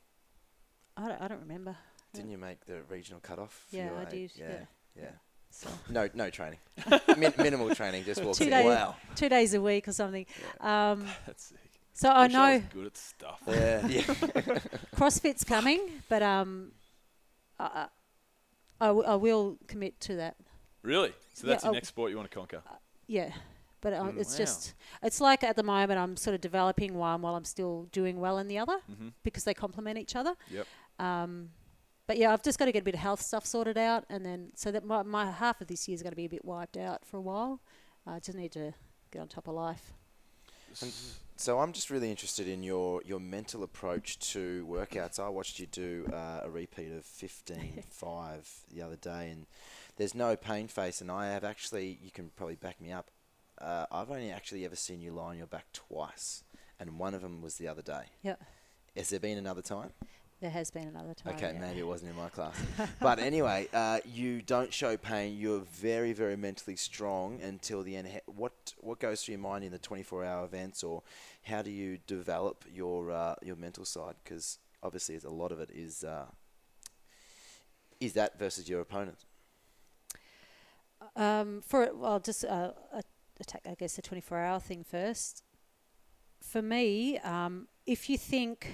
I don't, I don't remember. Didn't you make the regional cutoff? for Yeah, your I did, Yeah, yeah. yeah. So No, no training. Min- minimal training, just walking. two in. days, two days a week or something. Um, That's sick. So I I know. was good at stuff. Yeah, yeah. CrossFit's coming, but um, I, I, I w- I will commit to that. Really? So Yeah, that's your oh. next sport you want to conquer? Yeah, but uh, Mm, it's wow. just it's like at the moment I'm sort of developing one while I'm still doing well in the other Mhm. because they complement each other. Yep. Um, but yeah, I've just got to get a bit of health stuff sorted out, and then so that my, my half of this year is going to be a bit wiped out for a while. I just need to get on top of life. And so I'm just really interested in your, your mental approach to workouts. I watched you do uh, a repeat of 15.5 the other day, and there's no pain face. And I have actually, you can probably back me up. Uh, I've only actually ever seen you lie on your back twice, and one of them was the other day. Yeah, Has there been another time? There has been another time. Okay, yeah. maybe it wasn't in my class. but anyway, uh, you don't show pain. You're very, very mentally strong until the end. What what goes through your mind in the 24-hour events, or how do you develop your uh, your mental side? Because obviously, a lot of it is uh, is that versus your opponent. Um, for well, just uh, a- attack. I guess the twenty-four hour thing first. For me, um, if you think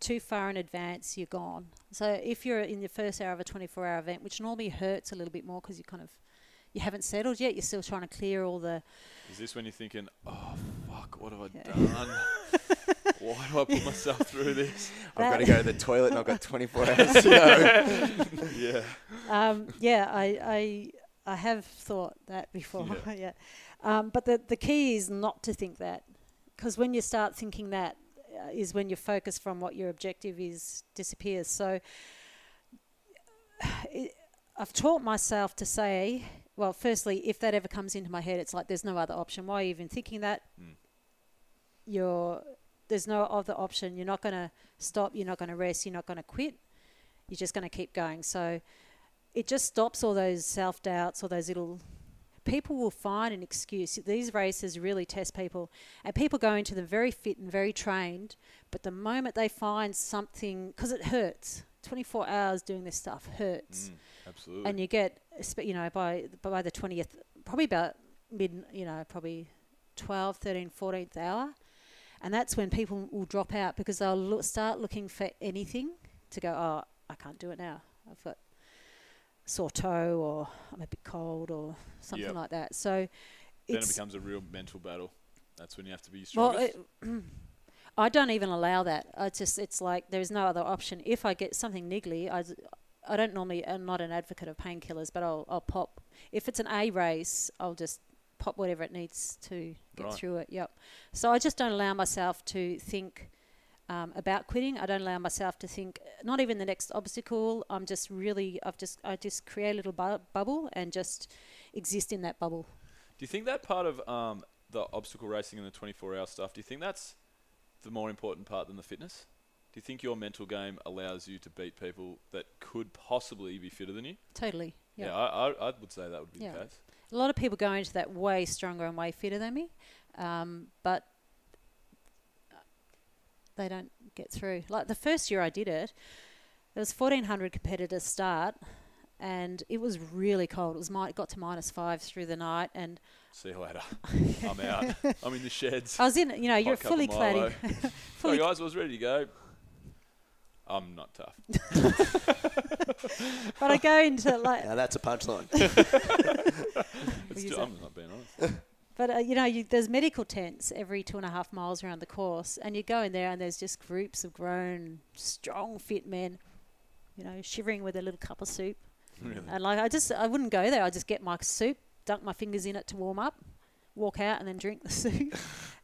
too far in advance, you're gone. So if you're in the first hour of a twenty-four hour event, which normally hurts a little bit more because you kind of you haven't settled yet. You're still trying to clear all the. Is this when you're thinking, oh fuck, what have I Yeah. done? Why do I put myself through this? I've got to go to the toilet, and I've got 24 hours to go. yeah. Um, yeah, I, I I have thought that before. Yeah. Yeah. Um, but the the key is not to think that, because when you start thinking that, is when your focus from what your objective is disappears. So. It, I've taught myself to say, well, firstly, if that ever comes into my head, it's like there's no other option. Why are you even thinking that? Mm. You're there's no other option. You're not going to stop. You're not going to rest. You're not going to quit. You're just going to keep going. So it just stops all those self doubts, all those little. People will find an excuse. These races really test people, and people go into them very fit and very trained. But the moment they find something, because it hurts, 24 hours doing this stuff hurts, Mm, absolutely. and you get, you know, by by the 20th, probably about mid, you know, probably 12, 13, 14th hour, and that's when people will drop out because they'll look, start looking for anything to go. Oh, I can't do it now. I've got sore toe, or I'm a bit cold, or something Yep. like that. So then it becomes a real mental battle. That's when you have to be well, strongest. it, I don't even allow that. I just it's like there's no other option. If I get something niggly, I, I don't normally. I'm not an advocate of painkillers, but I'll I'll pop. If it's an A race, I'll just pop whatever it needs to get Right. through it. Yep. So I just don't allow myself to think. Um, about quitting, I don't allow myself to think. Not even the next obstacle. I'm just really. I've just. I just create a little bu- bubble and just exist in that bubble. Do you think that part of um, the obstacle racing and the 24 hour stuff, do you think that's the more important part than the fitness? Do you think your mental game allows you to beat people that could possibly be fitter than you? Totally. Yeah, Yeah. I, I, I would say that would be Yeah. the case. A lot of people go into that way stronger and way fitter than me, um, but they don't get through. Like the first year I did it, there was 1,400 competitors start, and it was really cold. It was mi- it got to minus five through the night, and See you later. I'm out. I'm in the sheds. I was in. You know, you're Hot cup of fully clad. Milo. Sorry, guys, I was ready to go. I'm not tough. but I go into like Now that's a punchline. It's use ju- I'm not being honest. But uh, you know, you, there's medical tents every two and a half miles around the course, and you go in there, and there's just groups of grown, strong, fit men, you know, shivering with a little cup of soup. Really? And like, I just, I wouldn't go there. I'd just get my soup, dunk my fingers in it to warm up, walk out, and then drink the soup,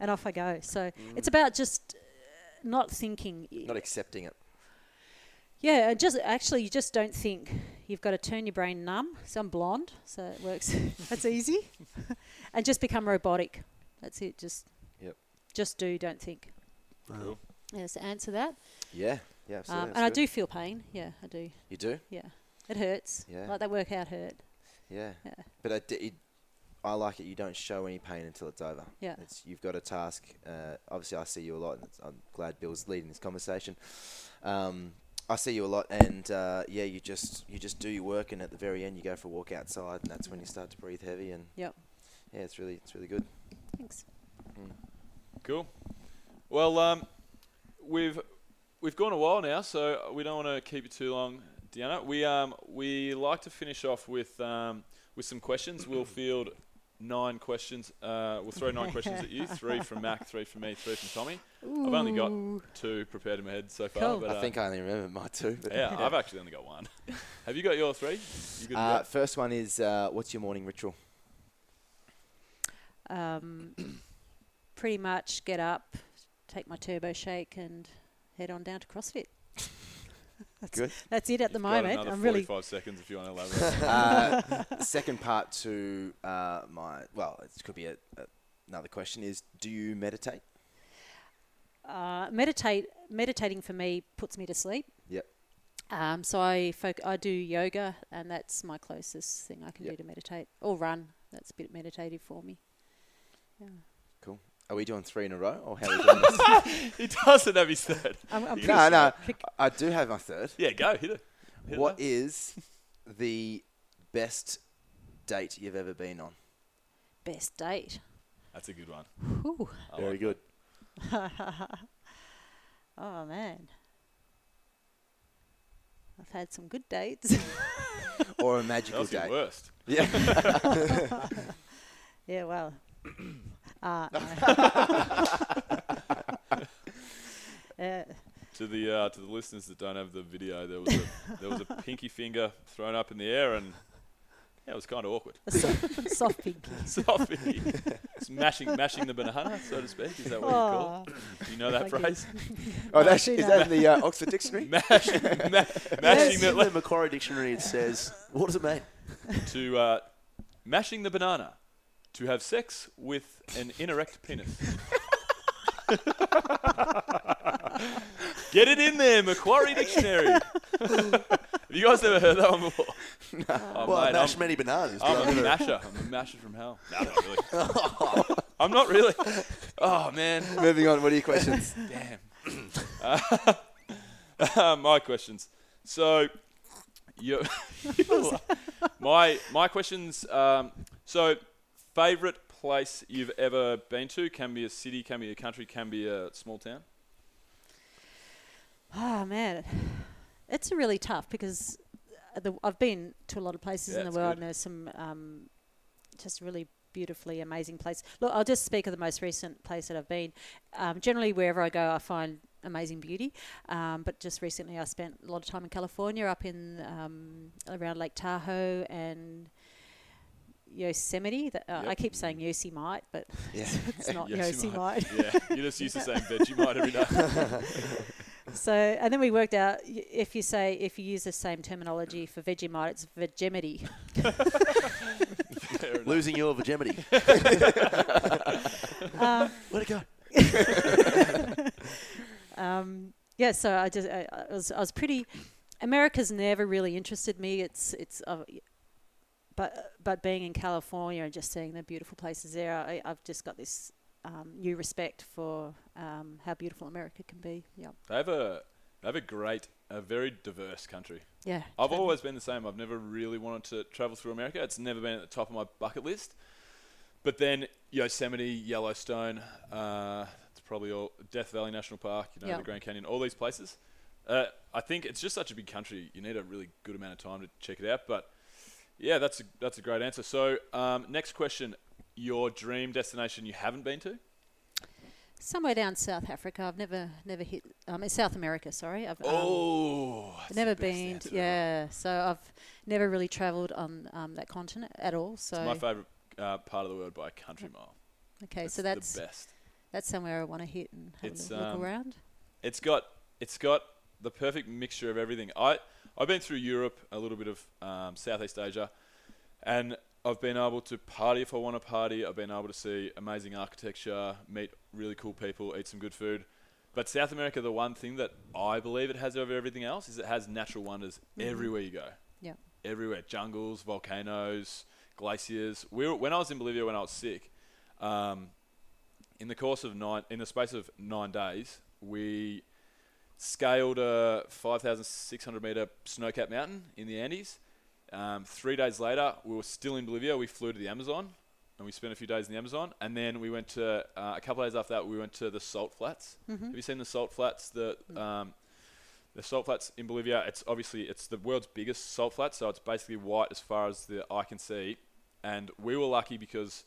and off I go. So it's about just uh, not thinking. Not accepting it. Yeah, just actually, you just don't think. You've got to turn your brain numb. So I'm blonde, so it works. That's easy. and just become robotic. That's it. Just Yep. just do, don't think. Cool. Yes, answer that. Yeah, yeah, absolutely. Um, that's and I do feel pain. Yeah, I do. You do? Yeah, it hurts. Yeah. like that workout hurt. Yeah. Yeah. But I, d- it, I like it. You don't show any pain until it's over. Yeah. It's, you've got a task. Uh, obviously, I see you a lot, and it's, I'm glad Bill's leading this conversation. Um, I see you a lot, and uh, yeah, you just you just do your work, and at the very end, you go for a walk outside, and that's when you start to breathe heavy, and Yep. yeah, it's really it's really good. Thanks. Cool. Well, um, we've we've gone a while now, so we don't want to keep you too long, Deanna. We um we like to finish off with um with some questions. We'll field nine questions. Uh, we'll throw nine questions at you. Three from Mac, three from me, three from Tommy. I've only got two prepared in my head so far. Cool. But, I uh, think I only remember my two. But yeah, I've actually only got one. Have you got your three? You good Uh, go? first one is uh, what's your morning ritual? Um, pretty much get up, take my turbo shake, and head on down to CrossFit. that's, Good. That's it at the You've got moment. another I'm really 45 seconds if you want to elaborate. uh, second part to uh, my well, it could be a, a, another question is do you meditate? Uh, meditate. Meditating for me puts me to sleep. Yep. Um, so I foc- I do yoga, and that's my closest thing I can Yep. do to meditate. Or run. That's a bit meditative for me. Yeah. Cool. Are we doing three in a row, or how are we doing this? he doesn't have his third. I'm, I'm no, just- no. pick- I do have my third. Yeah, go hit it. Hit What it. is the best date you've ever been on? best date. That's a good one. Whew. Very like good. Oh man. I've had some good dates. Or a That magical was your date? worst. Yeah. yeah, well. uh, no. uh, To the uh, to the listeners that don't have the video, there was a there was a pinky finger thrown up in the air, and yeah, it was kind of awkward. a soft, soft pinky. Soft pinky, It's mashing mashing the banana, so to speak. Is that what you call Oh, it? Do you know that Thank phrase? oh, that's, do is that in the uh, Oxford Dictionary? Mashing, ma- mashing Yes, in the the Macquarie Dictionary it says, what does it mean? to uh, mashing the banana to have sex with an inerect penis. Get it in there, Macquarie Dictionary. have you guys never heard that one before? Oh, well, I mate, mashed I'm, many bananas. I'm a masher. I'm a masher from hell. No, not really. I'm not really. Oh man, Moving on. What are your questions? damn. Uh, my questions. So, you, my my questions. Um, so, favorite place you've ever been to can be a city, can be a country, can be a small town. Oh man, it's really tough because uh, the, I've been to a lot of places Yeah, in the world, good. and there's some um, just really beautifully amazing places. Look, I'll just speak of the most recent place that I've been. Um, generally, wherever I go, I find amazing beauty. Um, but just recently, I spent a lot of time in California, up in um, around Lake Tahoe and. Yosemite. That, uh, I keep saying Yosemite, but Yeah. it's not Yosemite. Yosemite. yeah, you're just used to saying Vegemite every day. So, and then we worked out if you say if you use the same terminology for Vegemite, it's Vegemity. Losing your virginity. um, Where'd it go? um, yeah, so I just I, I was I was pretty. America's never really interested me. It's it's uh, but but being in California and just seeing the beautiful places there, I, I've just got this um, new respect for um, how beautiful America can be. Yeah, They have a they have a great, a very diverse country. yeah. I've totally. always been the same. I've never really wanted to travel through America. It's never been at the top of my bucket list. But then Yosemite, Yellowstone, uh, it's probably all Death Valley National Park, you know, Yeah. the Grand Canyon, all these places. Uh, I think it's just such a big country. You need a really good amount of time to check it out. But yeah, that's a, that's a great answer. So um, next question: Your dream destination you haven't been to? somewhere down South Africa. I've never never hit. Um, mean South America. Sorry. I've um, Oh, I've never been. To, yeah, so I've never really travelled on um, that continent at all. So It's my favourite uh, part of the world by a country mile. okay, so the that's best. that's somewhere I want to hit and have It's, a look um, around. It's got it's got the perfect mixture of everything. I I've been through Europe, a little bit of um, Southeast Asia, and I've been able to party if I want to party. I've been able to see amazing architecture, meet really cool people, eat some good food. But South America, the one thing that I believe it has over everything else is it has natural wonders everywhere you go. Yeah. Everywhere, jungles, volcanoes, glaciers. We were, when I was in Bolivia when I was sick, um, in the course of nine, in the space of nine days, we scaled a 5,600 meter snow-capped mountain in the Andes. Um, three days later, we were still in Bolivia. We flew to the Amazon, and we spent a few days in the Amazon. And then we went to uh, a couple of days after that, we went to the Salt Flats. Have you seen the Salt Flats? The um, the salt flats in Bolivia. It's obviously it's the world's biggest salt flat, so it's basically white as far as the eye can see. And we were lucky because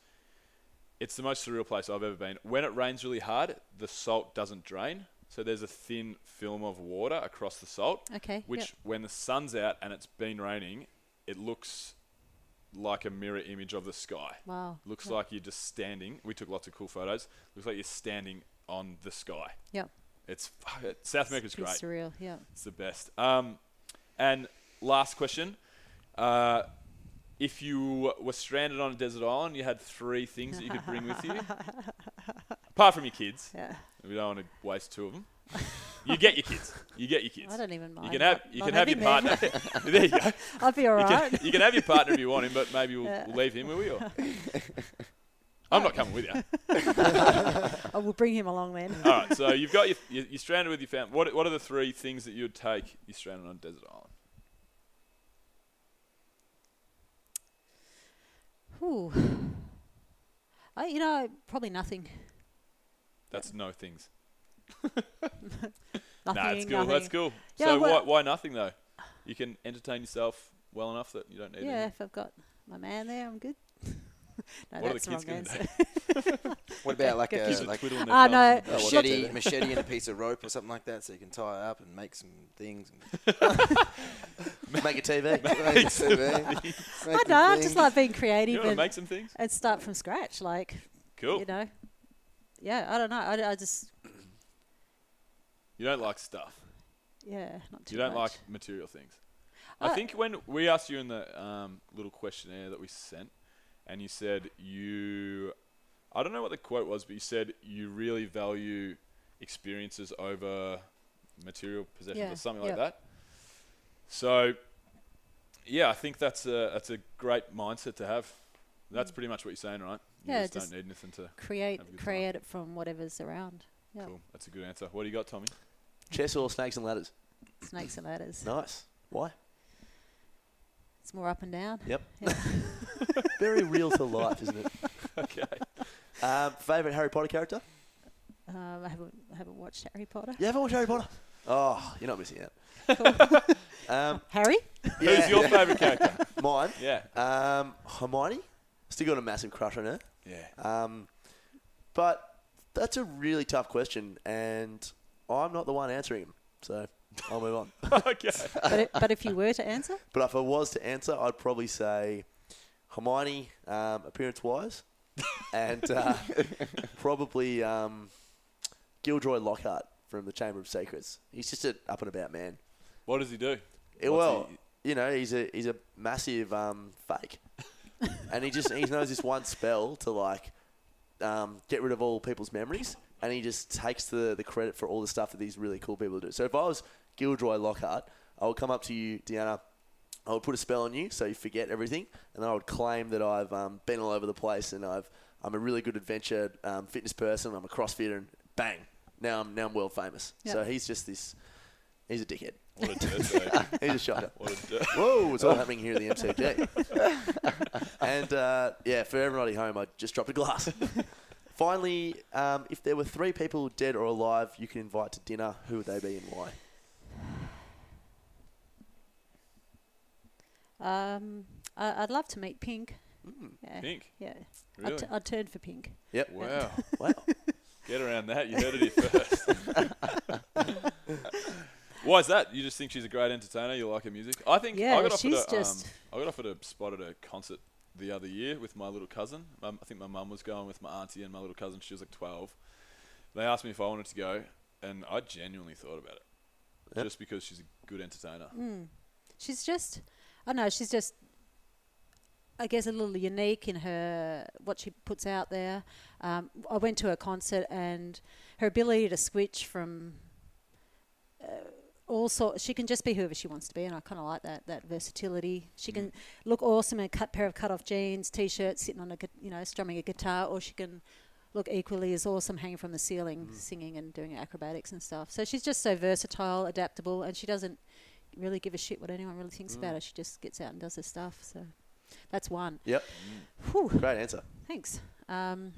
it's the most surreal place I've ever been. When it rains really hard, the salt doesn't drain. So there's a thin film of water across the salt, Okay. which yep. when the sun's out and it's been raining, it looks like a mirror image of the sky. Wow. Looks Yep. like you're just standing. We took lots of cool photos. Looks like you're standing on the sky. Yep. It's South America's great. It's surreal. Yeah. It's the best. Um, and last question: uh, If you were stranded on a desert island, you had three things that you could bring with you, apart from your kids. Yeah. We don't want to waste two of them. You get your kids. You get your kids. I don't even mind. You can have not- you can have your partner. there you go. I'll be all You right. can, you can have your partner if you want him, but maybe we'll, Yeah. we'll leave him, will we? Or? I'm not coming with you. I will bring him along then. All right, so you've got your, you- you're stranded with your family. What, what are the three things that you'd take? You're stranded on a desert island. Ooh. I, you know, probably nothing. That's no things. Nothing. nah, that's cool. nothing. That's cool. Yeah, so well- why, why nothing though? You can entertain yourself well enough that you don't need. Yeah, anything. if I've got my man there, I'm good. no, What are that's the kids wrong gonna answer. What about like Go a like Twiddling their Ah, no. a machete, machete and a piece of rope or something like that, so you can tie it up and make some things. And Make a TV. make some, eh? I Make don't know. I just like being creative want and, make some things? and start from scratch. Like, Cool. you know. Yeah, I don't know. I, I just, You don't like stuff. yeah, not too much. You don't much. like material things. I Uh, think when we asked you in the um, little questionnaire that we sent, and you said you, I don't know what the quote was, but you said you really value experiences over material possessions Yeah, or something yep. like that. So, yeah, I think that's a that's a great mindset to have. That's pretty much what you're saying, right? You Yeah, just, just don't need anything to. create good time. create it from whatever's around. Yeah, Cool. That's a good answer. What do you got, Tommy? Chess or snakes and ladders? snakes and ladders. Nice. Why? It's more up and down. Yep. Yeah. Very real to life, isn't it? okay. Um, favorite Harry Potter character? Um, I haven't I haven't watched Harry Potter. You haven't watched Harry Potter? Oh, you're not missing out. um, Harry? Who's your favourite character? Mine. Yeah. Um, Hermione. Still got a massive crush on her. Yeah. Um, but that's a really tough question, and I'm not the one answering them. So I'll move on. okay. but, it, but if you were to answer, But if I was to answer, I'd probably say Hermione, um, appearance-wise, and uh, probably um, Gilderoy Lockhart from the Chamber of Secrets. He's just an up and about man. What does he do? What's well, he- you know, he's a he's a massive um, fake, and he just he knows this one spell to like um, get rid of all people's memories, and he just takes the the credit for all the stuff that these really cool people do. So if I was Gilderoy Lockhart, I would come up to you, Deanna. I would put a spell on you so you forget everything, and then I would claim that I've um, been all over the place and I've I'm a really good adventure um, fitness person. I'm a CrossFitter, and bang, now I'm now I'm world famous. Yep. So he's just this. He's a dickhead. What a dirtbag. He's a shocker. What a dirt. Whoa, it's all happening here at the MCG. and uh, yeah, for everybody home, I just dropped a glass. Finally, um, if there were three people dead or alive you could invite to dinner, who would they be and why? Um, I, I'd love to meet Pink. Yeah. Pink? Yeah. Really? I'd, t- I'd turn for Pink. Yep. Wow. Wow. Get around that. You heard it here first. Why is that? You just think she's a great entertainer? You like her music? I think Yeah, I got offered she's a, just- um, I got offered a spot at a concert the other year with my little cousin. Um, I think my mum was going with my auntie and my little cousin. She was like 12. They asked me if I wanted to go, and I genuinely thought about it. Yep. Just because she's a good entertainer. Mm. She's just, I don't know, she's just, I guess, a little unique in her what she puts out there. Um, I went to a concert and her ability to switch from all sort, she can just be whoever she wants to be, and I kind of like that that versatility. She can look awesome in a cut pair of cut off jeans, t-shirt, sitting on a gu- you know strumming a guitar, or she can look equally as awesome hanging from the ceiling, singing and doing acrobatics and stuff. So she's just so versatile, adaptable, and she doesn't really give a shit what anyone really thinks about her. She just gets out and does her stuff. So that's one. Yep. Whew. Great answer. Thanks. Um,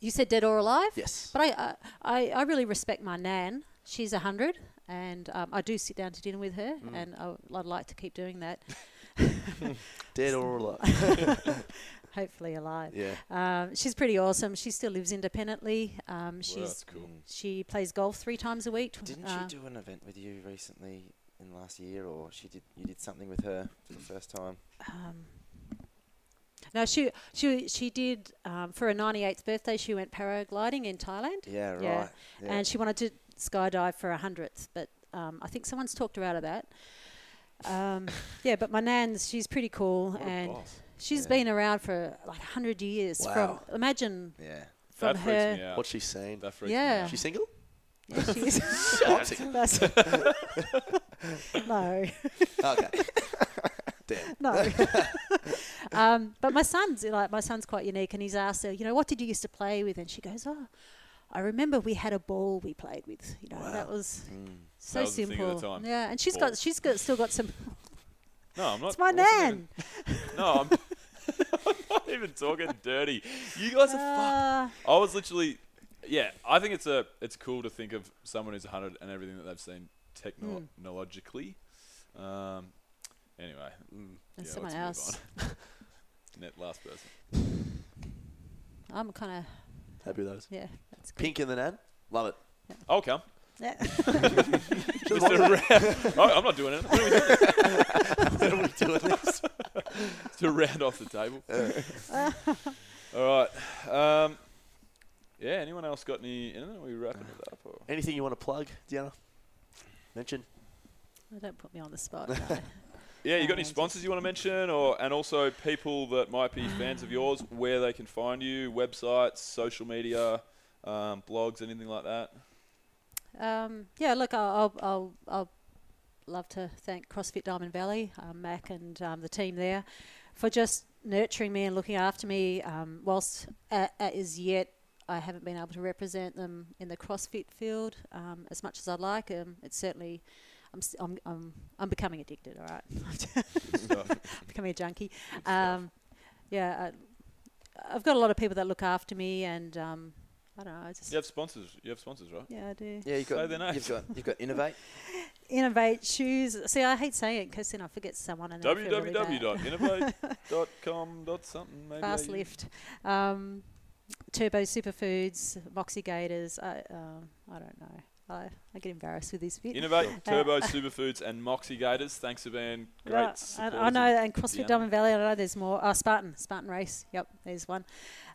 you said dead or alive? Yes. But I, uh, I, I really respect my nan. She's a hundred, and um, I do sit down to dinner with her, Mm. and I, I'd like to keep doing that. Dead or alive? Hopefully alive. Yeah. Um, she's pretty awesome. She still lives independently. Um, she's that's cool. She plays golf three times a week. Didn't Uh, she do an event with you recently in last year, or she did? You did something with her for the first time. Um, no, she she she did um, for her 98th birthday. She went paragliding in Thailand. Yeah, right. Yeah. And she wanted to skydive for a hundredth, but um, I think someone's talked her out of that. Um, yeah, but my nan's she's pretty cool, What and boss. she's Yeah. been around for like hundred years. Wow. From imagine Yeah. from that her. me out. What's she saying? That freaks me Yeah. out. She's single? Yeah, she is. Single. That's no. Okay. Damn. No. um, but my son's like my son's quite unique, and he's asked her, you know, what did you used to play with? And she goes, oh, I remember we had a ball we played with. You know, that was so That was simple. the time. Yeah, and she's got Balls. she's got still got some. No, I'm not. It's my I nan. even- no, I'm, I'm not even talking dirty. You guys are fucked. Uh, I was literally, yeah. I think it's a it's cool to think of someone who's 100 and everything that they've seen technologically. Um, anyway, mm, And yeah, someone let's else. move on. Net last person. I'm kind of Happy with those. yeah. That's good. Pink and the Nan? Love it. I'll come. Yeah. Just a round. Oh, I'm not doing it. What are we doing? When are we doing this? to round off the table. All right. Um, yeah. Anyone else got any? Anything? Are we wrapping it up? Or? Anything you want to plug, Deanna? Mention? Don't put me on the spot. no. Yeah, you got any Um, sponsors you want to mention, or and also people that might be fans of yours, where they can find you, websites, social media, um, blogs, anything like that. Um, yeah, look, I'll, I'll, I'll, I'll love to thank CrossFit Diamond Valley, um, Mac, and um, the team there for just nurturing me and looking after me. Um, whilst as yet I haven't been able to represent them in the CrossFit field um, as much as I'd like. Um, it's certainly. I'm, I'm, I'm, I'm becoming addicted, all right? becoming a junkie. Um, yeah, I, I've got a lot of people that look after me, and um, I don't know. I just You have sponsors. You have sponsors, right? yeah, I do. Yeah, you've Say got, their names. you've got you've got Inov-8. Inov-8 shoes. See, I hate saying it because then I forget someone and then I feel really bad. www.inov-8.com. something. Maybe Fast I- lift. Um, Turbo Superfoods, Moxie Gaiters. I, um, I don't know. I, I get embarrassed with this bit. Inov-8, Uh, Turbo Superfoods, and Moxie Gaiters. Thanks for being great. Right, I, I know, and CrossFit Deanna. Diamond Valley, I know there's more. Uh, Spartan, Spartan Race. Yep, there's one.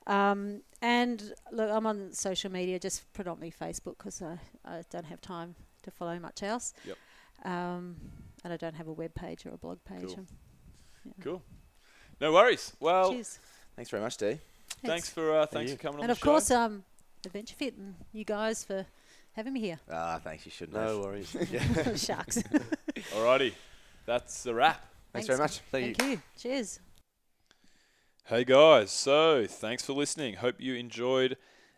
Um, and look, I'm on social media, just predominantly Facebook, because I, I don't have time to follow much else. Yep. Um, and I don't have a web page or a blog page. Cool. Um, yeah. Cool. No worries. Well, Cheers. Thanks very much, D. thanks for uh, thanks you. for coming on And the of show. course, um, Adventure Fit and you guys for having me here. Ah, thanks. You should know. No know. worries. Sharks. Alrighty. that's a wrap. Thanks very much. Thank, Thank you. Cheers. Hey guys, so thanks for listening. Hope you enjoyed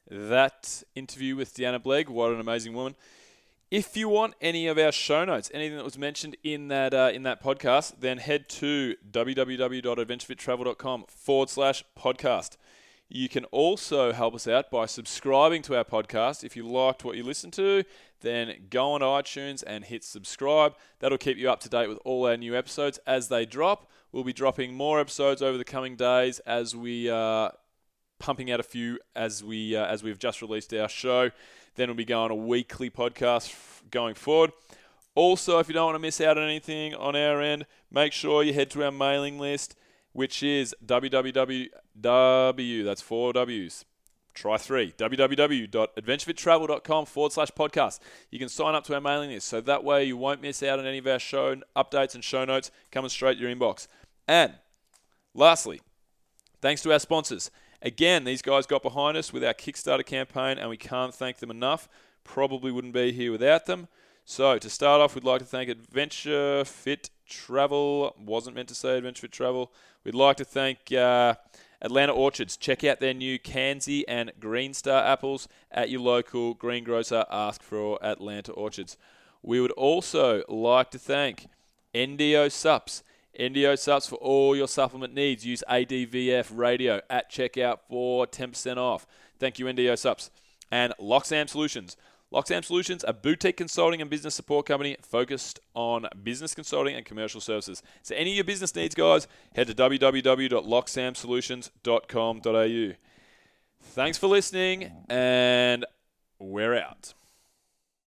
that interview with Deanna Blegg. What an amazing woman. If you want any of our show notes, anything that was mentioned in that uh, in that podcast, then head to www.adventurefittravel.com forward slash podcast. You can also help us out by subscribing to our podcast. If you liked what you listened to, then go on iTunes and hit subscribe. That'll keep you up to date with all our new episodes as they drop. We'll be dropping more episodes over the coming days as we are pumping out a few as we uh, as we've just released our show. Then we'll be going a weekly podcast f- going forward. Also, if you don't want to miss out on anything on our end, make sure you head to our mailing list, which is www. That's four W's. Try three. www.adventurefittravel.com forward slash podcast. You can sign up to our mailing list so that way you won't miss out on any of our show updates and show notes coming straight to your inbox. And lastly, thanks to our sponsors. Again, these guys got behind us with our Kickstarter campaign, and we can't thank them enough. Probably wouldn't be here without them. So, to start off, we'd like to thank Adventure Fit Travel. Wasn't meant to say Adventure Fit Travel. We'd like to thank uh, Atlanta Orchards. Check out their new Kanzi and Green Star apples at your local greengrocer. Ask for Atlanta Orchards. We would also like to thank NDO Sups. NDO Sups for all your supplement needs. Use ADVF radio at checkout for 10% off. Thank you, NDO Sups. And Loxam Solutions. Loxam Solutions, a boutique consulting and business support company focused on business consulting and commercial services. So, any of your business needs, guys, head to www.loxamsolutions.com.au. Thanks for listening, and we're out.